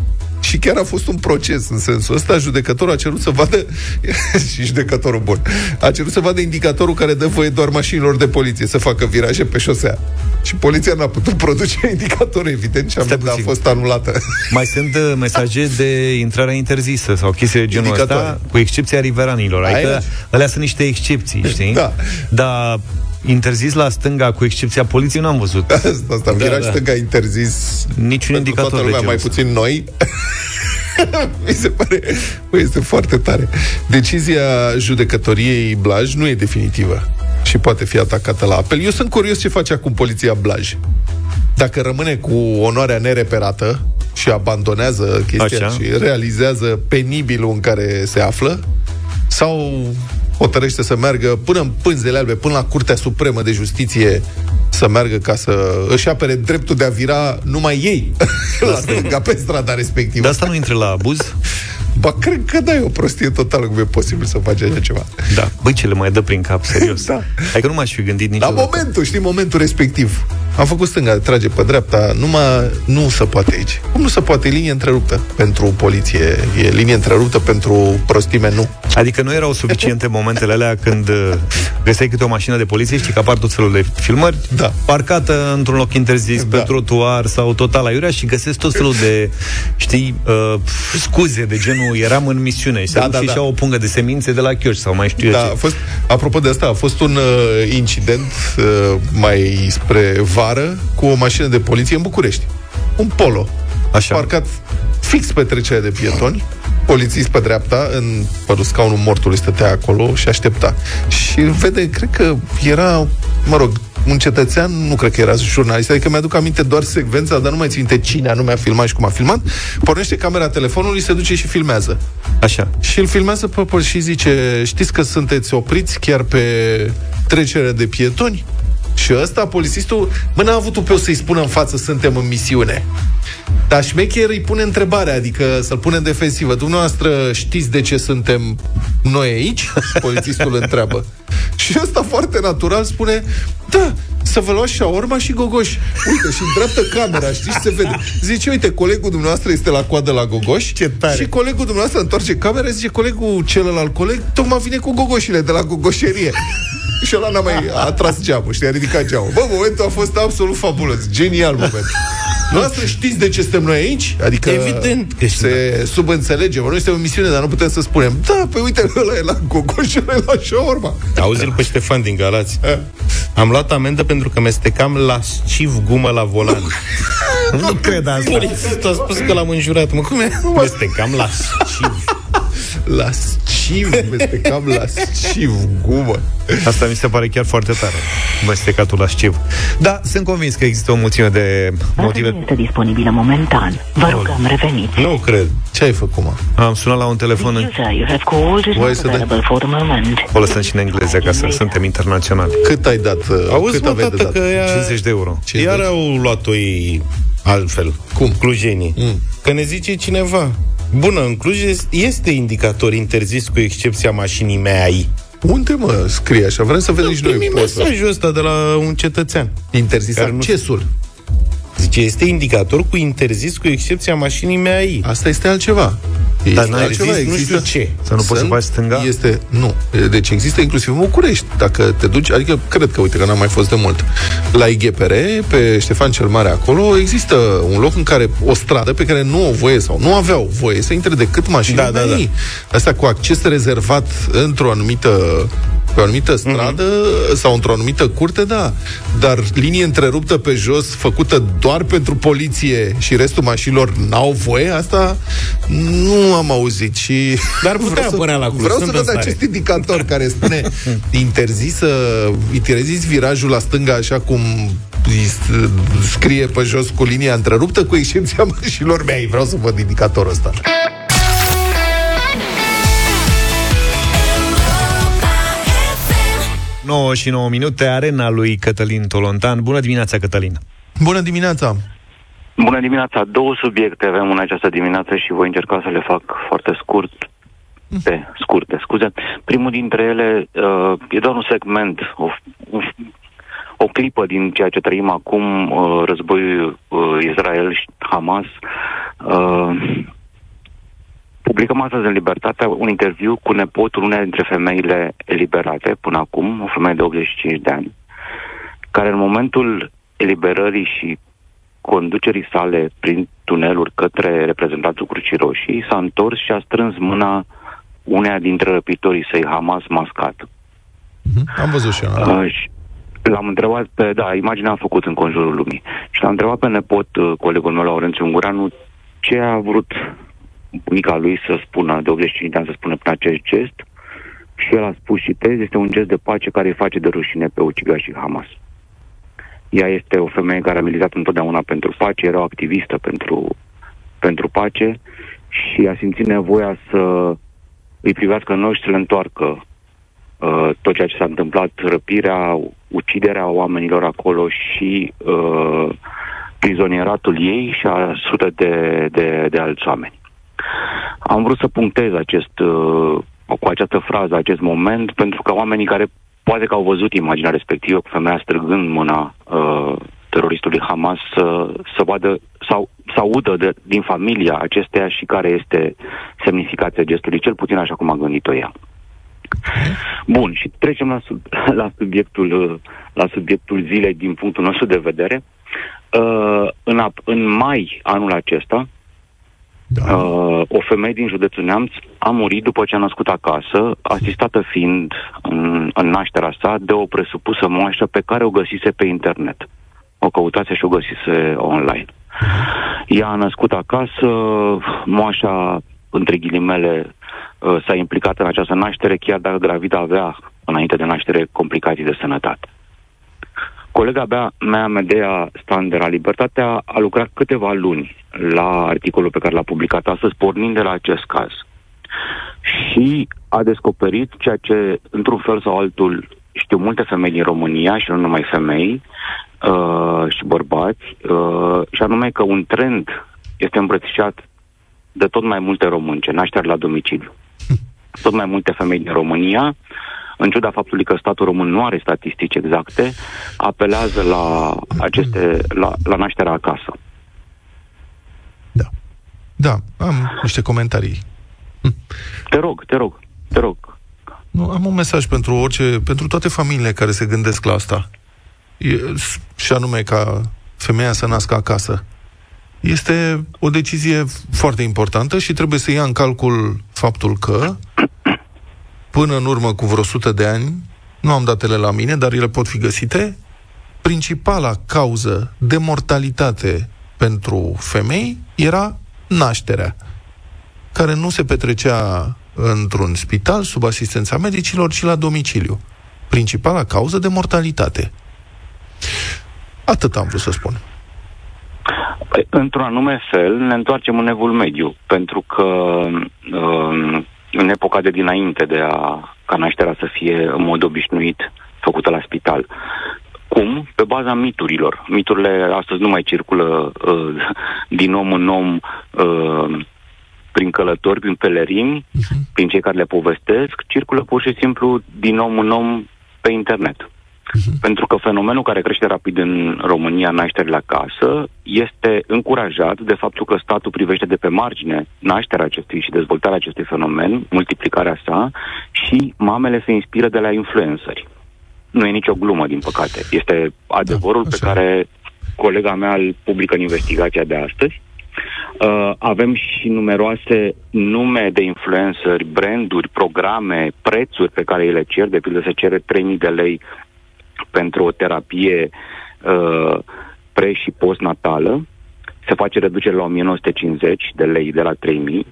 și chiar a fost un proces în sensul ăsta. Judecătorul a cerut să vadă și judecătorul bun. A cerut să vadă indicatorul care dă voie doar mașinilor de poliție să facă viraje pe șosea. Și poliția n-a putut produce indicatorul, evident, și amenda a puțin. fost anulată. Mai sunt uh, mesaje de intrare interzisă sau chestii de genul Indicatoare. ăsta, cu excepția riveranilor. Adică Aici. alea sunt niște excepții, știi? Da. Dar interzis la stânga, cu excepția poliției, n-am văzut. Asta, asta Da, viraj da. stânga interzis Niciun pentru indicator toată de lumea, genul mai ăsta. puțin noi. Mi se pare, bă, este foarte tare. Decizia judecătoriei Blaj nu e definitivă și poate fi atacată la apel. Eu sunt curios ce face acum poliția Blaj. Dacă rămâne cu onoarea nereperată și abandonează chestia Așa. și realizează penibilul în care se află, sau hotărăște să meargă până în pânzele albe, până la Curtea Supremă de Justiție să meargă ca să își apere dreptul de a vira numai ei la stânga pe strada respectivă. Dar asta nu intră la abuz? Ba, cred că da, e o prostie totală cum e posibil să faci așa ceva. Da. Băi, ce le mai dă prin cap, serios. Da. Adică nu m-aș fi gândit La niciodată. momentul, știi, momentul respectiv. Am făcut stânga, trage pe dreapta, numai nu se poate aici. Cum nu se poate? E linie întreruptă pentru poliție, e linie întreruptă pentru prostime, nu. Adică nu erau suficiente momentele alea când uh, găseai câte o mașină de poliție, știi că apar tot felul de filmări, Da. parcată într-un loc interzis, Da. pe trotuar sau total aiurea și găsesc tot felul de, știi, uh, scuze de genul eram în misiune și se Da, duc da, și da. și-au o pungă de semințe de la chioș sau mai știu eu Da, ce. a fost, apropo de asta, a fost un uh, incident uh, mai spre vară cu o mașină de poliție în București. Un polo. Așa. Parcat fix pe trecerea de pietoni, polițist pe dreapta, în părul scaunul mortului stătea acolo și aștepta. Și îl vede, cred că era, mă rog, un cetățean, nu cred că era jurnalist, adică mi-aduc aminte doar secvența, dar nu mai țin minte cine anume a filmat și cum a filmat, pornește camera telefonului, se duce și filmează. Așa. Și îl filmează pe păr și zice Știți că sunteți opriți chiar pe trecerea de pietoni? Și ăsta, polițistul, bă, n-a avut pe să-i spună în față Suntem în misiune. Dar șmecher îi pune întrebarea Adică să-l pune în defensivă. Dumneavoastră știți de ce suntem noi aici? Polițistul îl întreabă. Și ăsta foarte natural spune Da, să vă luați șaorma și gogoș Uite, și îndreaptă camera, știți, și se vede. Zice, uite, colegul dumneavoastră este la coadă la gogoș Ce tare. Și colegul dumneavoastră întoarce camera Zice, colegul celălalt coleg Tocmai vine cu gogoșile de la gogoșerie și ăla n-a mai atras geamul, știi, a ridicat geamul. Bă, momentul a fost absolut fabulos. Genial moment. Noastră știți de ce suntem noi aici? Adică Evident că știm. se subînțelege. Noi suntem în misiune, dar nu putem să spunem Da, păi uite, ăla e la gogoș și ăla e la șaorma. Auzi-l pe Ștefan din Galați. Am luat amendă pentru că mestecam lasciv gumă la volan. Nu cred asta. Polițistul a spus că l-am înjurat. Mă, cum e? Mestecam lasciv. Lasciv, mestecam lasciv, gumă. Asta mi se pare chiar foarte tare. Mestecatul la sciv. Da, sunt convins că există o mulțime de Motive... motive. nu este disponibilă momentan. Vă rugăm reveniți. Nu cred. Ce ai făcut, mă? Am sunat la un telefon în... User you have called is Voi not să dai- available for the moment. O lăsăm și în engleză ca să suntem internaționali. Cât ai dat? uh, Auzi, cât mă, aveai de tată, dat? că ea... 50 de euro. 50. Iar au luat-o ei altfel. Cum? Clujenii. Mm. Că ne zice cineva. Bună, în Cluj es- este indicator interzis cu excepția mașinii mei. Unde, mă, scrie așa? Vrem să vedem și noi Primim poză. mesajul ăsta de la un cetățean. Interzis Care nu- accesul. Zice, este indicator cu interzis cu excepția mașinii mei. Asta este altceva. Dar Este n-ai altceva, zis nu știu ce. Să nu poți să faci stânga? Este, nu. Deci există inclusiv în București. Dacă te duci, adică cred că, uite, că n-am mai fost de mult. La IGPR, pe Ștefan cel Mare acolo, există un loc în care o stradă pe care nu o voie sau nu aveau voie să intre decât mașini Da, da, da. Asta cu acces rezervat într-o anumită pe o anumită stradă mm-hmm. sau într-o anumită curte, da. Dar linie întreruptă pe jos, făcută doar pentru poliție și restul mașinilor n-au voie, asta nu am auzit și... Dar putea vreau să, apărea la Cluj, Vreau să sunt văd în stare. acest indicator care spune interzis, interzis virajul la stânga așa cum îi s- scrie pe jos cu linia întreruptă, cu excepția mașinilor mei. Vreau să văd indicatorul ăsta. 9 și 9 minute, arena lui Cătălin Tolontan. Bună dimineața, Cătălin! Bună dimineața! Bună dimineața! Două subiecte avem în această dimineață și voi încerca să le fac foarte scurt. Pe scurte, scuze. Primul dintre ele uh, e doar un segment, o, o, o clipă din ceea ce trăim acum, uh, războiul uh, Israel și Hamas. Uh, publicăm astăzi în Libertatea un interviu cu nepotul unei dintre femeile eliberate până acum, o femeie de 85 de ani, care în momentul eliberării și conducerii sale prin tuneluri către reprezentantul Crucii Roșii, s-a întors și a strâns mâna uneia dintre răpitorii săi, Hamas, mascat. Mhm. Am văzut și eu. da. Uh, și l-am întrebat pe, da, imaginea a făcut în conjurul lumii. Și l-am întrebat pe nepot, uh, colegul meu, Laurențiu Ungureanu, ce a vrut bunica lui să spună, de 85 de ani, să spună prin acest gest și el a spus și tezi, este un gest de pace care îi face de rușine pe ucigașii Hamas. Ea este o femeie care a militat întotdeauna pentru pace, era o activistă pentru, pentru pace și a simțit nevoia să îi privească în ochi să le întoarcă uh, tot ceea ce s-a întâmplat, răpirea, uciderea oamenilor acolo și uh, prizonieratul ei și a sute de, de, de alți oameni. Am vrut să punctez acest, uh, cu această frază, acest moment, pentru că oamenii care poate că au văzut imaginea respectivă cu femeia străgând mâna uh, teroristului Hamas să, să vadă sau să audă de, din familia acesteia și care este semnificația gestului, cel puțin așa cum a gândit-o ea. Bun, și trecem la, sub, la, subiectul, la subiectul zilei din punctul nostru de vedere. Uh, în, ap- în mai anul acesta, da. uh, o femeie din județul Neamț a murit după ce a născut acasă, asistată fiind în, în nașterea sa de o presupusă moașă pe care o găsise pe internet. O căutase și o găsise online. Ea a născut acasă, moașa, între ghilimele, uh, s-a implicat în această naștere, chiar dacă gravida avea, înainte de naștere, complicații de sănătate. Colega mea, mea Medea Stander a Libertatea a lucrat câteva luni la articolul pe care l-a publicat astăzi, pornind de la acest caz. Și a descoperit ceea ce, într-un fel sau altul, știu multe femei din România și nu numai femei uh, și bărbați, uh, și anume că un trend este îmbrățișat de tot mai multe românce, nașteri la domiciliu. Tot mai multe femei din România în ciuda faptului că statul român nu are statistici exacte, apelează la aceste, la, la nașterea acasă. Da. Da, am niște comentarii. Te rog, te rog, te rog. Nu, am un mesaj pentru orice, pentru toate familiile care se gândesc la asta. E, și anume ca femeia să nască acasă. Este o decizie foarte importantă și trebuie să ia în calcul faptul că până în urmă cu vreo 100 de ani, nu am datele la mine, dar ele pot fi găsite, principala cauză de mortalitate pentru femei era nașterea, care nu se petrecea într-un spital sub asistența medicilor, ci la domiciliu. Principala cauză de mortalitate. Atât am vrut să spun. Păi, într-un anume fel, ne întoarcem în evul mediu, pentru că uh, în epoca de dinainte de a, ca nașterea să fie în mod obișnuit făcută la spital. Cum? Pe baza miturilor. Miturile astăzi nu mai circulă uh, din om în om uh, prin călători, prin pelerini, uh-huh. prin cei care le povestesc, circulă pur și simplu din om în om pe internet. Uh-huh. Pentru că fenomenul care crește rapid în România, nașterile acasă, este încurajat de faptul că statul privește de pe margine nașterea acestui și dezvoltarea acestui fenomen, multiplicarea sa, și mamele se inspiră de la influenceri. Nu e nicio glumă, din păcate. Este adevărul da, pe care colega mea îl publică în investigația de astăzi. Uh, avem și numeroase nume de influenceri, branduri, programe, prețuri pe care îi le cer. De pildă se cere 3000 de lei pentru o terapie uh, pre- și postnatală. Se face reducere la 1950 de lei de la 3000.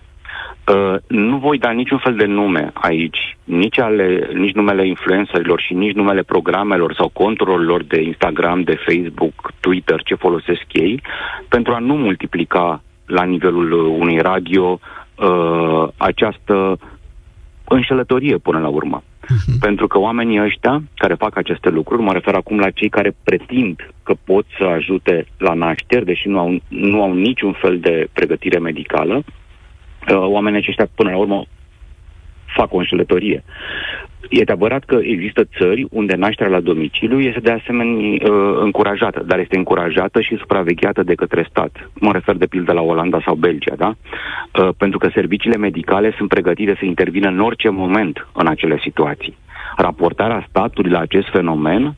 Uh, nu voi da niciun fel de nume aici, nici, ale, nici numele influencerilor și nici numele programelor sau conturilor lor de Instagram, de Facebook, Twitter, ce folosesc ei, pentru a nu multiplica la nivelul unui radio uh, această înșelătorie până la urmă. Uh-huh. Pentru că oamenii ăștia care fac aceste lucruri, mă refer acum la cei care pretind că pot să ajute la nașteri, deși nu au, nu au niciun fel de pregătire medicală, uh, oamenii aceștia până la urmă fac o înșelătorie. E adevărat că există țări unde nașterea la domiciliu este de asemenea uh, încurajată, dar este încurajată și supravegheată de către stat. Mă refer de pildă la Olanda sau Belgia, da? Uh, pentru că serviciile medicale sunt pregătite să intervină în orice moment în acele situații. Raportarea statului la acest fenomen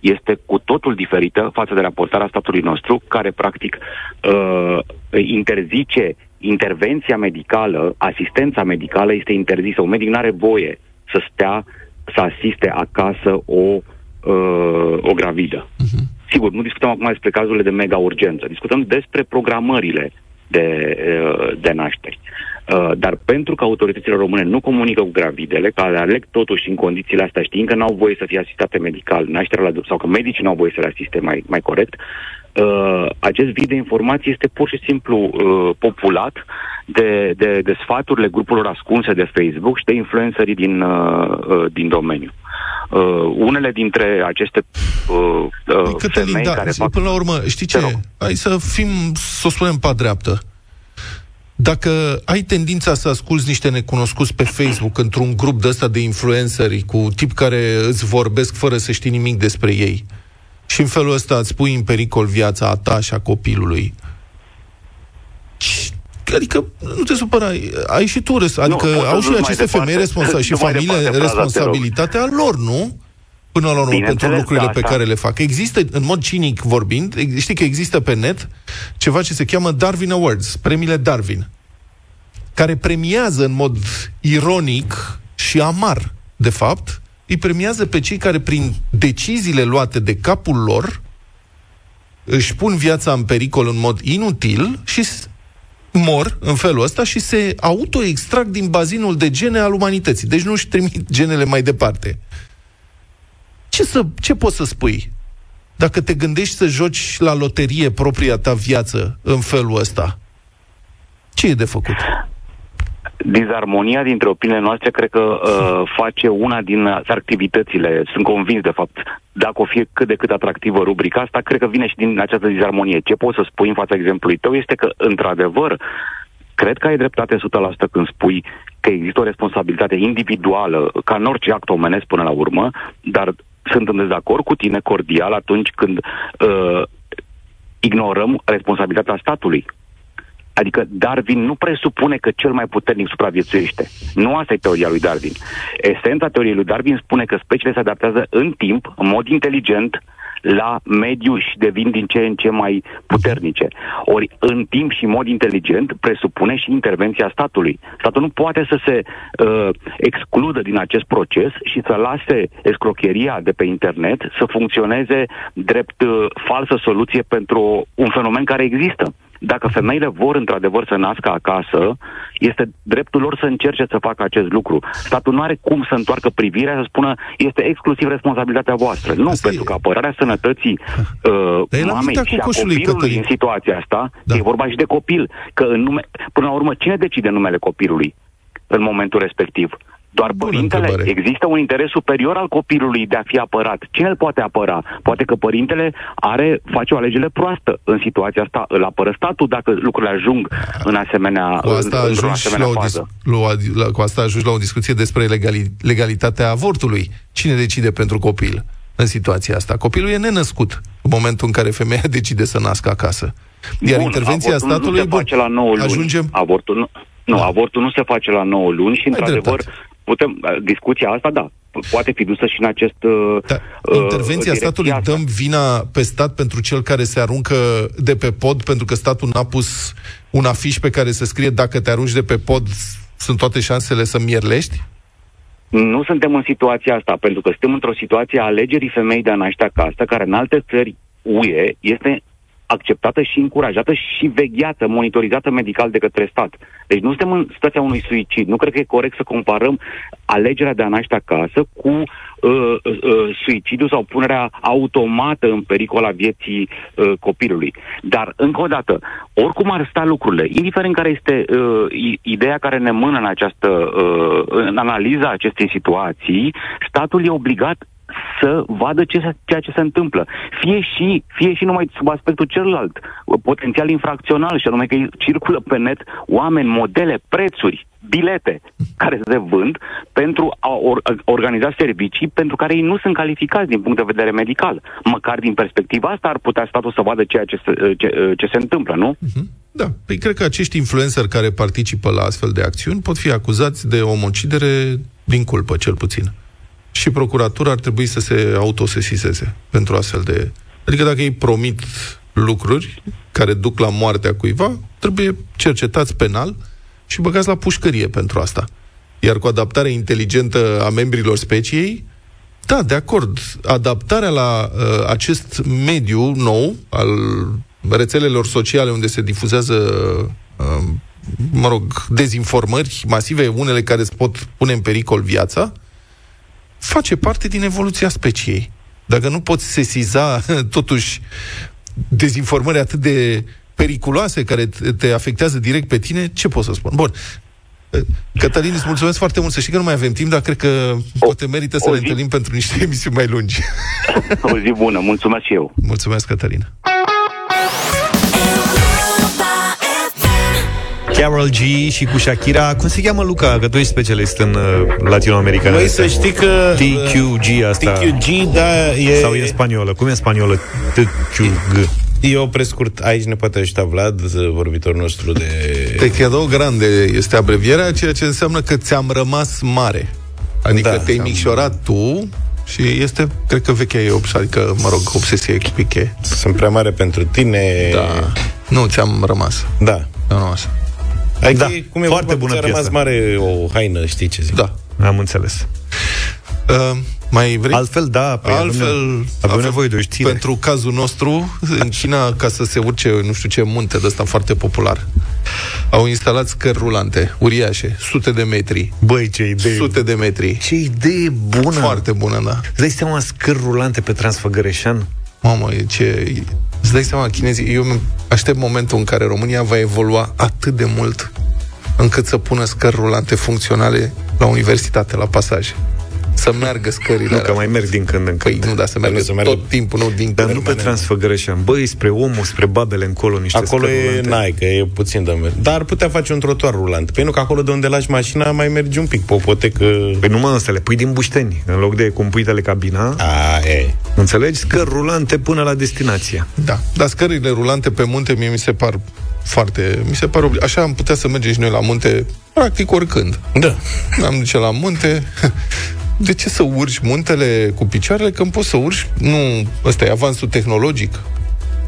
este cu totul diferită față de raportarea statului nostru, care practic uh, interzice intervenția medicală, asistența medicală este interzisă. Un medic nu are voie să stea, să asiste acasă o, uh, o gravidă. Uh-huh. Sigur, nu discutăm acum despre cazurile de mega urgență, discutăm despre programările de, uh, de nașteri. Uh, dar pentru că autoritățile române nu comunică cu gravidele, care aleg totuși în condițiile astea, știind că n-au voie să fie asistate medical, nașterea la, sau că medicii nu au voie să le asiste mai, mai corect, uh, acest vid de informații este pur și simplu uh, populat de, de, de sfaturile grupurilor ascunse de Facebook și de influencerii din, uh, uh, din domeniu. Uh, unele dintre aceste uh, uh, Cătălin, femei da, care fac... până la urmă, știi ce? Te rog. Hai să fim, să o spunem pe dreaptă. Dacă ai tendința să asculți niște necunoscuți pe Facebook într-un grup de ăsta de influenceri cu tip care îți vorbesc fără să știi nimic despre ei și în felul ăsta îți pui în pericol viața a ta și a copilului, Adică nu te supăra, ai și tu, res- adică pot să au și duc mai aceste departe. femei responsa- și Du mai familiile departe fraza, te rog. responsabilitatea lor, nu? Până la urmă, pentru Bineînțeles, lucrurile da, pe asta- care le fac. Există, în mod cinic vorbind, ex- știi că există pe net ceva ce se cheamă Darwin Awards, premiile Darwin, care premiază în mod ironic și amar, de fapt, îi premiază pe cei care, prin deciziile luate de capul lor, își pun viața în pericol în mod inutil și s- mor în felul ăsta și se autoextrag din bazinul de gene al umanității. Deci nu își trimit genele mai departe. Ce, să, ce poți să spui? Dacă te gândești să joci la loterie propria ta viață în felul ăsta, ce e de făcut? Dizarmonia dintre opiniile noastre cred că uh, face una din activitățile, sunt convins de fapt, dacă o fie cât de cât atractivă rubrica asta, cred că vine și din această dizarmonie. Ce poți să spui în fața exemplului tău este că, într-adevăr, cred că ai dreptate 100% când spui că există o responsabilitate individuală, ca în orice act omenesc până la urmă, dar sunt în dezacord cu tine cordial atunci când uh, ignorăm responsabilitatea statului. Adică Darwin nu presupune că cel mai puternic supraviețuiește. Nu asta e teoria lui Darwin. Esența teoriei lui Darwin spune că speciile se adaptează în timp, în mod inteligent, la mediu și devin din ce în ce mai puternice. Ori în timp și în mod inteligent presupune și intervenția statului. Statul nu poate să se uh, excludă din acest proces și să lase escrocheria de pe internet să funcționeze drept uh, falsă soluție pentru un fenomen care există. Dacă femeile vor într-adevăr să nască acasă, este dreptul lor să încerce să facă acest lucru. Statul nu are cum să întoarcă privirea să spună este exclusiv responsabilitatea voastră. Nu, Asta pentru e. că apărarea sănătății uh, Dar e la mamei mintea și a cocoșului, copilului Cătălin. în situația asta, Da. da. e vorba și de copil. Că în nume, până la urmă, cine decide numele copilului în momentul respectiv? Doar Bună părintele? întrebare. Există un interes superior al copilului de a fi apărat. Cine îl poate apăra? Poate că părintele are, face o alegere proastă în situația asta. Îl apără statul dacă lucrurile ajung în asemenea, Cu asta, în, într-o ajungi și la asemenea o, dis- fază. la, o- la, cu asta ajungi la o discuție despre legali- legalitatea avortului. Cine decide pentru copil în situația asta? Copilul e nenăscut în momentul în care femeia decide să nască acasă. Iar Bun, intervenția avortul statului... nu se bun, face la 9 luni. Ajungem... Avortul nu, nu, Da. avortul nu se face la 9 luni și, Ai într-adevăr, dreptate. Putem, discuția asta, da, poate fi dusă și în acest... Uh, Da, uh, intervenția direcția statului, asta. dăm vina pe stat pentru cel care se aruncă de pe pod, pentru că statul n-a pus un afiș pe care să scrie dacă te arunci de pe pod, sunt toate șansele să mierlești? Nu suntem în situația asta, pentru că suntem într-o situație a alegerii femei de a naște acasă, care în alte țări UE este acceptată și încurajată și vegheată, monitorizată medical de către stat. Deci nu suntem în situația unui suicid. Nu cred că e corect să comparăm alegerea de a naște acasă cu uh, uh, suicidul sau punerea automată în pericol a vieții uh, copilului. Dar, încă o dată, oricum ar sta lucrurile, indiferent care este uh, i- ideea care ne mână în această, uh, în analiza acestei situații, statul e obligat să vadă ce se, ceea ce se întâmplă. Fie și, fie și numai sub aspectul celălalt, potențial infracțional, și anume că circulă pe net oameni, modele, prețuri, bilete care se vând pentru a or- a organiza servicii pentru care ei nu sunt calificați din punct de vedere medical. Măcar din perspectiva asta ar putea statul să vadă ceea ce se, ce, ce se întâmplă, nu? Da. Păi cred că acești influenceri care participă la astfel de acțiuni pot fi acuzați de omucidere din culpă, cel puțin. Și procuratura ar trebui să se autosesizeze pentru astfel de... Adică dacă ei promit lucruri care duc la moartea cuiva, trebuie cercetați penal și băgați la pușcărie pentru asta. Iar cu adaptarea inteligentă a membrilor speciei, da, de acord. Adaptarea la uh, acest mediu nou al rețelelor sociale unde se difuzează uh, mă rog, dezinformări masive, unele care îți pot pune în pericol viața, face parte din evoluția speciei. Dacă nu poți sesiza, totuși, dezinformări atât de periculoase care te- te afectează direct pe tine, ce pot să spun? Bun. Cătălin, îți mulțumesc foarte mult. Să știi că nu mai avem timp, dar cred că poate merită să o ne zi- întâlnim pentru niște emisiuni mai lungi. O zi bună, mulțumesc și eu. Mulțumesc, Cătălin. Carol G și cu Shakira. Cum se cheamă, Luca? Că tu ești specialist în uh, latinoamericană. Băi, să știi că... TQG asta. TQG, da, e... Sau e în spaniolă. Cum e în spaniolă? TQG. E o prescurt, aici ne poate ajuta Vlad, vorbitorul nostru de... Te quedó grande este abrevierea, ceea ce înseamnă că ți-am rămas mare. Adică Da, te-ai ți-am- micșorat tu și este, cred că vechea e, obs- adică, mă rog, obsesie piche. Sunt prea mare pentru tine. Da. Nu, ți-am rămas. Da. Nu, nu așa. Adică Da, e- cum e foarte vorba, bună ți-a rămas piesă. mare o haină, știi ce zic? Da. Am înțeles. Uh, mai vrei? Altfel, da. Păi Altfel, avem, avem avem- nevoie de o știre. Pentru cazul nostru, în China, ca să se urce nu știu ce munte de ăsta foarte popular, au instalat scări rulante, uriașe, sute de metri. Băi, ce idee. Sute de metri. Ce idee bună. Foarte bună, da. Îți dai seama scări rulante pe Transfăgăreșan? Mamă, e ce... Îți dai seama, chinezii, eu aștept momentul în care România va evolua atât de mult încât să pună scări rulante funcționale la universitate, la pasaje. Să meargă scările Nu, alea. că mai merg din când în Păi când. nu, dar să meargă, să meargă- tot timpul, nu din Dar nu pe Transfăgăreșan. Băi, spre omul, spre babele încolo, niște Acolo scări e, rulante. n-ai, că e puțin de mers. Dar ar putea face un trotuar rulant. Păi nu, că acolo de unde lași mașina mai mergi un pic, popotecă... Păi nu mă, să le pui din bușteni, în loc de cum pui telecabina. A, e. Înțelegi? Scări rulante până la destinație. Da, dar scările rulante pe munte mie mi se par foarte... Mi se par obli- Așa am putea să mergem și noi la munte practic oricând. Da. Am duce la munte... De ce să urci muntele cu picioarele când poți să urci? Nu, ăsta e avansul tehnologic.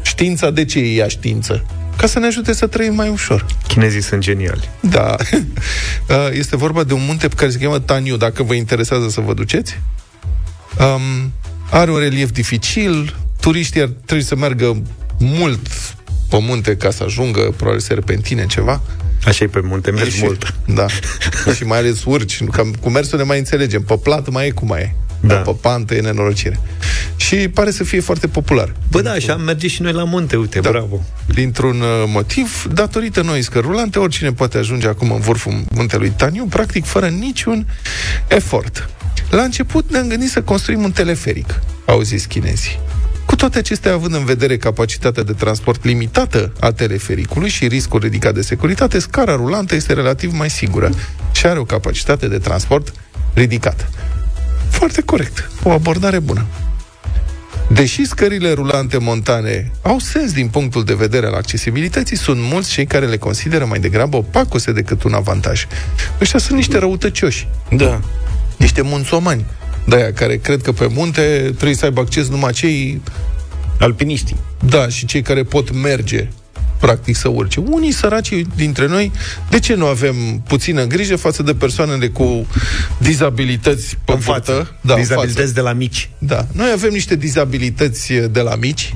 Știința, de ce e ea știință? Ca să ne ajute să trăim mai ușor. Chinezii sunt geniali. Da. Uh, Este vorba de un munte pe care se cheamă Taniu, dacă vă interesează să vă duceți. Um, are un relief dificil, turiștii ar trebui să meargă mult pe munte ca să ajungă, probabil serpentine, ceva. Așa e pe munte, mergi și, mult. Da. și mai ales urci. Că cu mersul ne mai înțelegem. Pe plat mai e cum mai e. Da. Dar pe pantă e nenorocire. Și pare să fie foarte popular. Bă, da, așa merge și noi la munte, uite, Da. bravo. Dintr-un uh, motiv, datorită noi scări rulante, oricine poate ajunge acum în vârful muntelui Taniu, practic fără niciun efort. La început ne-am gândit să construim un teleferic, au zis chinezii. Cu toate acestea, având în vedere capacitatea de transport limitată a telefericului și riscul ridicat de securitate, scara rulantă este relativ mai sigură și are o capacitate de transport ridicată. Foarte corect. O abordare bună. Deși scările rulante montane au sens din punctul de vedere al accesibilității, sunt mulți cei care le consideră mai degrabă opacose decât un avantaj. Ăștia sunt niște răutăcioși, Da. niște munțomani, de aia care cred că pe munte trebuie să aibă acces numai cei, Alpiniștii. da, și cei care pot merge practic să urce. Unii săraci dintre noi, de ce nu avem puțină grijă față de persoanele cu dizabilități pe În față. burtă? Da, în față. Dizabilități de la mici. Da. Noi avem niște dizabilități de la mici,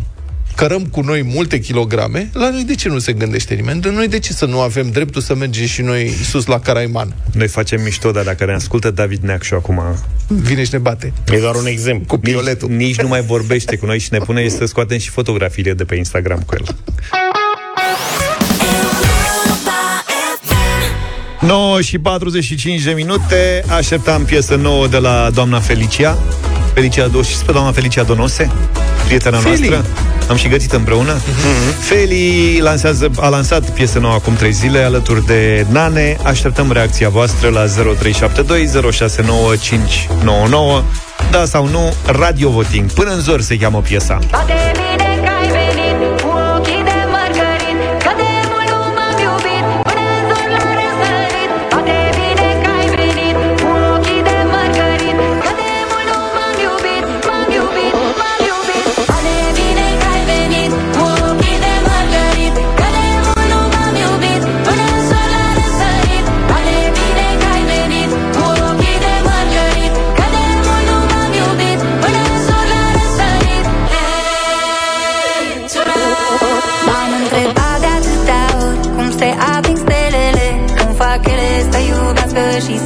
cărăm cu noi multe kilograme, la noi de ce nu se gândește nimeni? De noi de ce să nu avem dreptul să mergem și noi sus la Caraiman? Noi facem mișto, dar dacă ne ascultă David Neacșu acum, Vine și ne bate. E doar un exemplu. Cu pioletul. nici, nici nu mai vorbește cu noi și ne pune să scoatem și fotografiile de pe Instagram cu el. 9 și 45 de minute Așteptam piesă nouă de la doamna Felicia Felicia Doș- și pe doamna Felicia Donose Prietena Feli. noastră Am și gătit împreună. Feli lansează, a lansat piesă nouă acum 3 zile Alături de Nane. Așteptăm reacția voastră la 0372 069599 Da sau nu, Radio Voting. Până în zor se cheamă piesa. Poate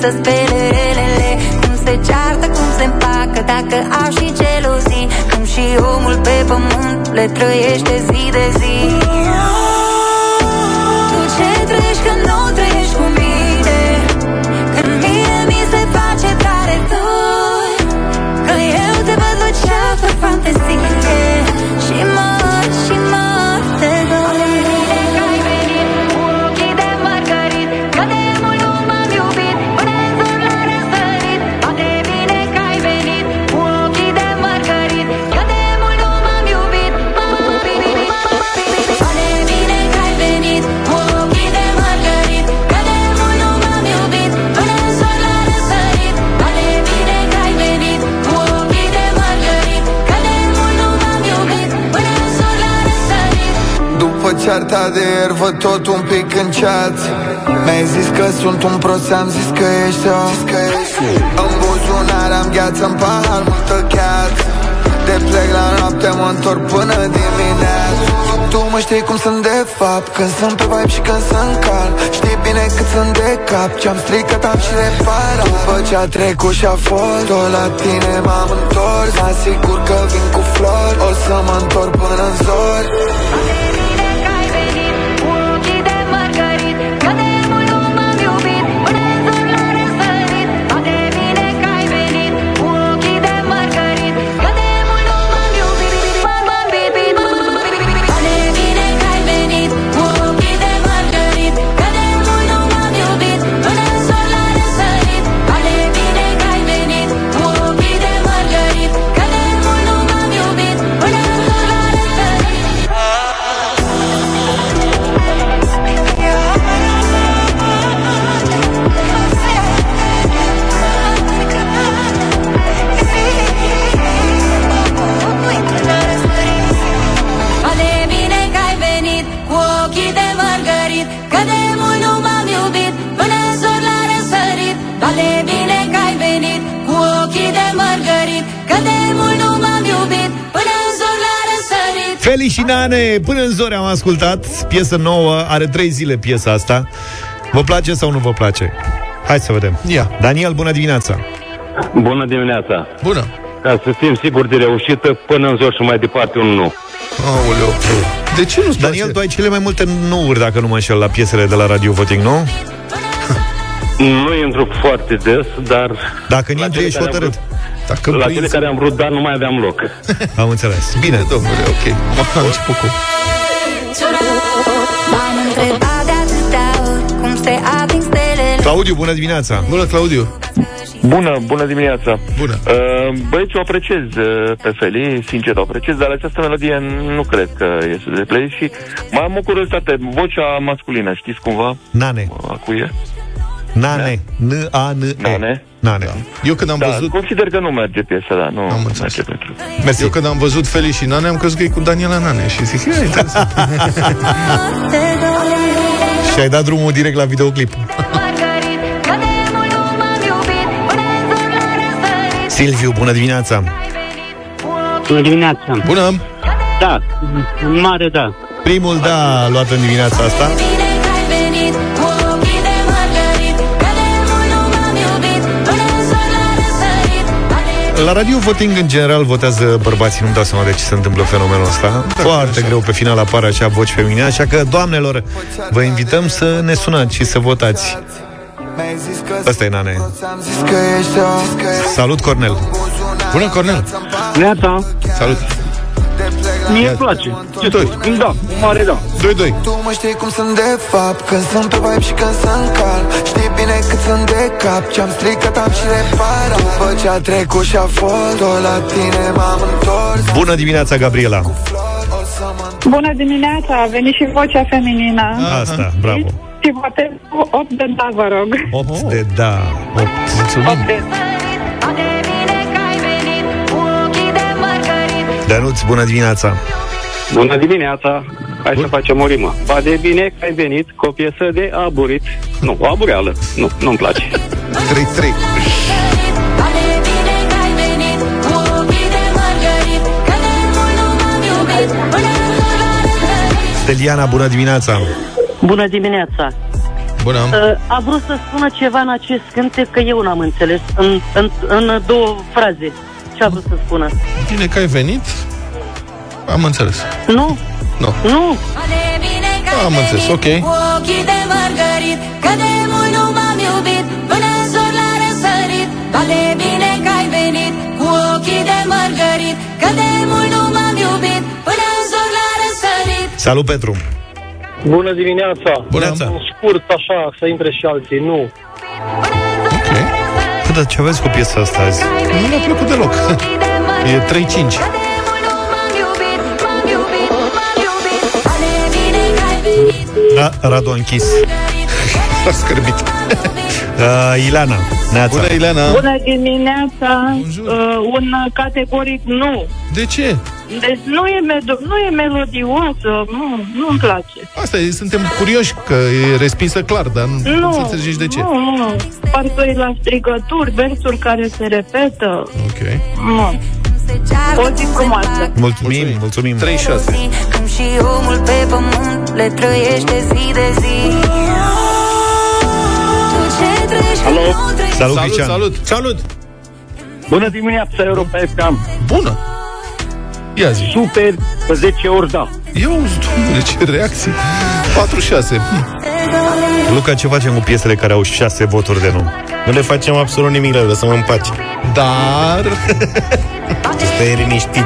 să spele relele. Cum se ceartă, cum se împacă Dacă au și gelozii Cum și omul pe pământ Le trăiește zi de zi cearta de ieri văd tot un pic în chat. Mi-ai zis că sunt un prost, am zis că ești o În buzunar am gheață, în pahar multă gheață De plec la noapte, mă întorc până dimineață. Tu mă știi cum sunt de fapt Când sunt pe vibe și când sunt calm Știi bine cât sunt de cap Ce-am stricat am și reparat. După ce a trecut și a fost Tot la tine m-am întors. Asigur că vin cu flori O să mă întorc până în zori răsărit Feli și Nane, până în zori am ascultat Piesă nouă, are trei zile piesa asta Vă place sau nu vă place? Hai să vedem Ia. Daniel, bună dimineața Bună dimineața! Bună! Ca să fim siguri de reușită, până în zor și mai departe un nu. Aoleu. De ce nu-ți Daniel, place? tu ai cele mai multe nu-uri, dacă nu mă înșel, la piesele de la Radio Voting, nu? Nu intru foarte des, dar... Dacă la intri, cele ești care am hotărât. vrut- Dacă La prinzi- cele care am vrut, dar nu mai aveam loc. Am înțeles. Bine. Domnule, ok. Am început cu... M-am întrebat de atâtea ori cum se ating stelele Claudiu, bună dimineața Bună, Claudiu. Bună, bună dimineața. Bună. Uh, băieți, o apreciez uh, pe Feli, sincer o apreciez, dar această melodie nu cred că este de play și mai am o curiozitate. Vocea masculină, știți cumva? Nane. A cui e? Nane. N-A-N-E. Nane. Nane. Eu când am Da, văzut... consider că nu merge piesa, da, nu Am înțeles. merge pentru... Mersi. Eu când am văzut Feli și Nane, am crezut că e cu Daniela Nane și zic, e interesant. Și ai dat drumul direct la videoclip. mărgărit Că de mult nu m-am iubit până în zor la răsărit Silviu, bună dimineața Bună dimineața. Bună! Da, în mare da. Primul da luat în dimineața asta La Radio Voting, în general, votează bărbații Nu-mi dau seama de ce se întâmplă fenomenul ăsta. Foarte greu pe final apare așa voci feminine Așa că, doamnelor, vă invităm să ne sunați și să votați. Asta e Nane. Am zis că ești o Salut, Cornel. Bună, Cornel! Neața, Salut! Mie îmi place. Ce Doi. spui? Da, în mare da. 2-2. Tu mă știi cum sunt de fapt Când sunt pe vibe și când sunt calm Știi bine cât sunt de cap Ce-am stricat am și reparat După ce a trecut și a fost Tot la tine m-am întors Bună dimineața, Gabriela Bună dimineața, a venit și vocea feminină. Asta, bravo Și votez cu 8 de da, vă rog. 8 de da 8 Mulțumim! Toate bine că Danuț, bună dimineața Bună dimineața. Hai să facem o rimă. Ba de bine că ai venit cu o piesă de aburit. Nu, o abureală. Nu, nu-mi place. 3-3. Toate bine că ai venit cu ochii de mărgărit Că de mult nu m-am iubit până în zor la răsărit Steliana, bună dimineața Bună dimineața! Bună. Uh, a vrut să spună ceva în acest cântec, că eu n-am înțeles, în, în, în două fraze. Ce a vrut să spună? Bine că ai venit. Am înțeles. Nu, Nu. nu. Am înțeles, ok. Cu ochii de mărgărit Că de mult nu m-am iubit Până în zor la răsărit Toate bine că ai venit Cu ochii de mărgărit Că de mult nu m-am iubit Până în zor la răsărit Salut, Petru! Bună dimineața! Bună. Scurt, așa, să intre și alții. Nu. Bă, dar ce aveți cu piesa asta azi? Nu mi-a plăcut deloc. E 3-5. Da, Radu a închis. S-a scârbit. Uh, Ilana, neața. Bună, Ileana. Bună dimineața! Uh, un categoric nu. De ce? Deci nu e, medo- nu e melodioasă, nu, nu-mi place. Asta e, suntem curioși, că e respinsă clar, dar nu, nu Nu, să înțelegi de ce. Nu, nu. Parcă e la strigături, versuri care se repetă. Ok. Nu. O zi frumoasă. Mulțumim, mulțumim. 36. Cum și omul pe pământ Le trăiește zi de zi Tu ce trăiești Alo? Nu trăiești Salut, Salut, Cristian. salut. Salut! Bună dimineața, Europa FM. Bună. Ia zi. Super, pe 10 ori da. Eu, domnule, ce reacții. 4-6. Luca, ce facem cu piesele care au șase voturi de nu? Nu le facem absolut nimic, le lăsăm în pace. Dar... Stai liniștit.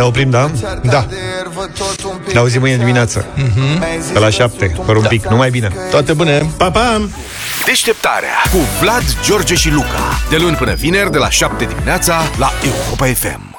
Ne oprim, da? Da. Ne auzim mâine dimineață. Pe la șapte, fără un pic. Numai bine. Toate bune. Pa, pa! Deșteptarea cu Vlad, George și Luca. De luni până vineri, de la 7 dimineața, la Europa FM.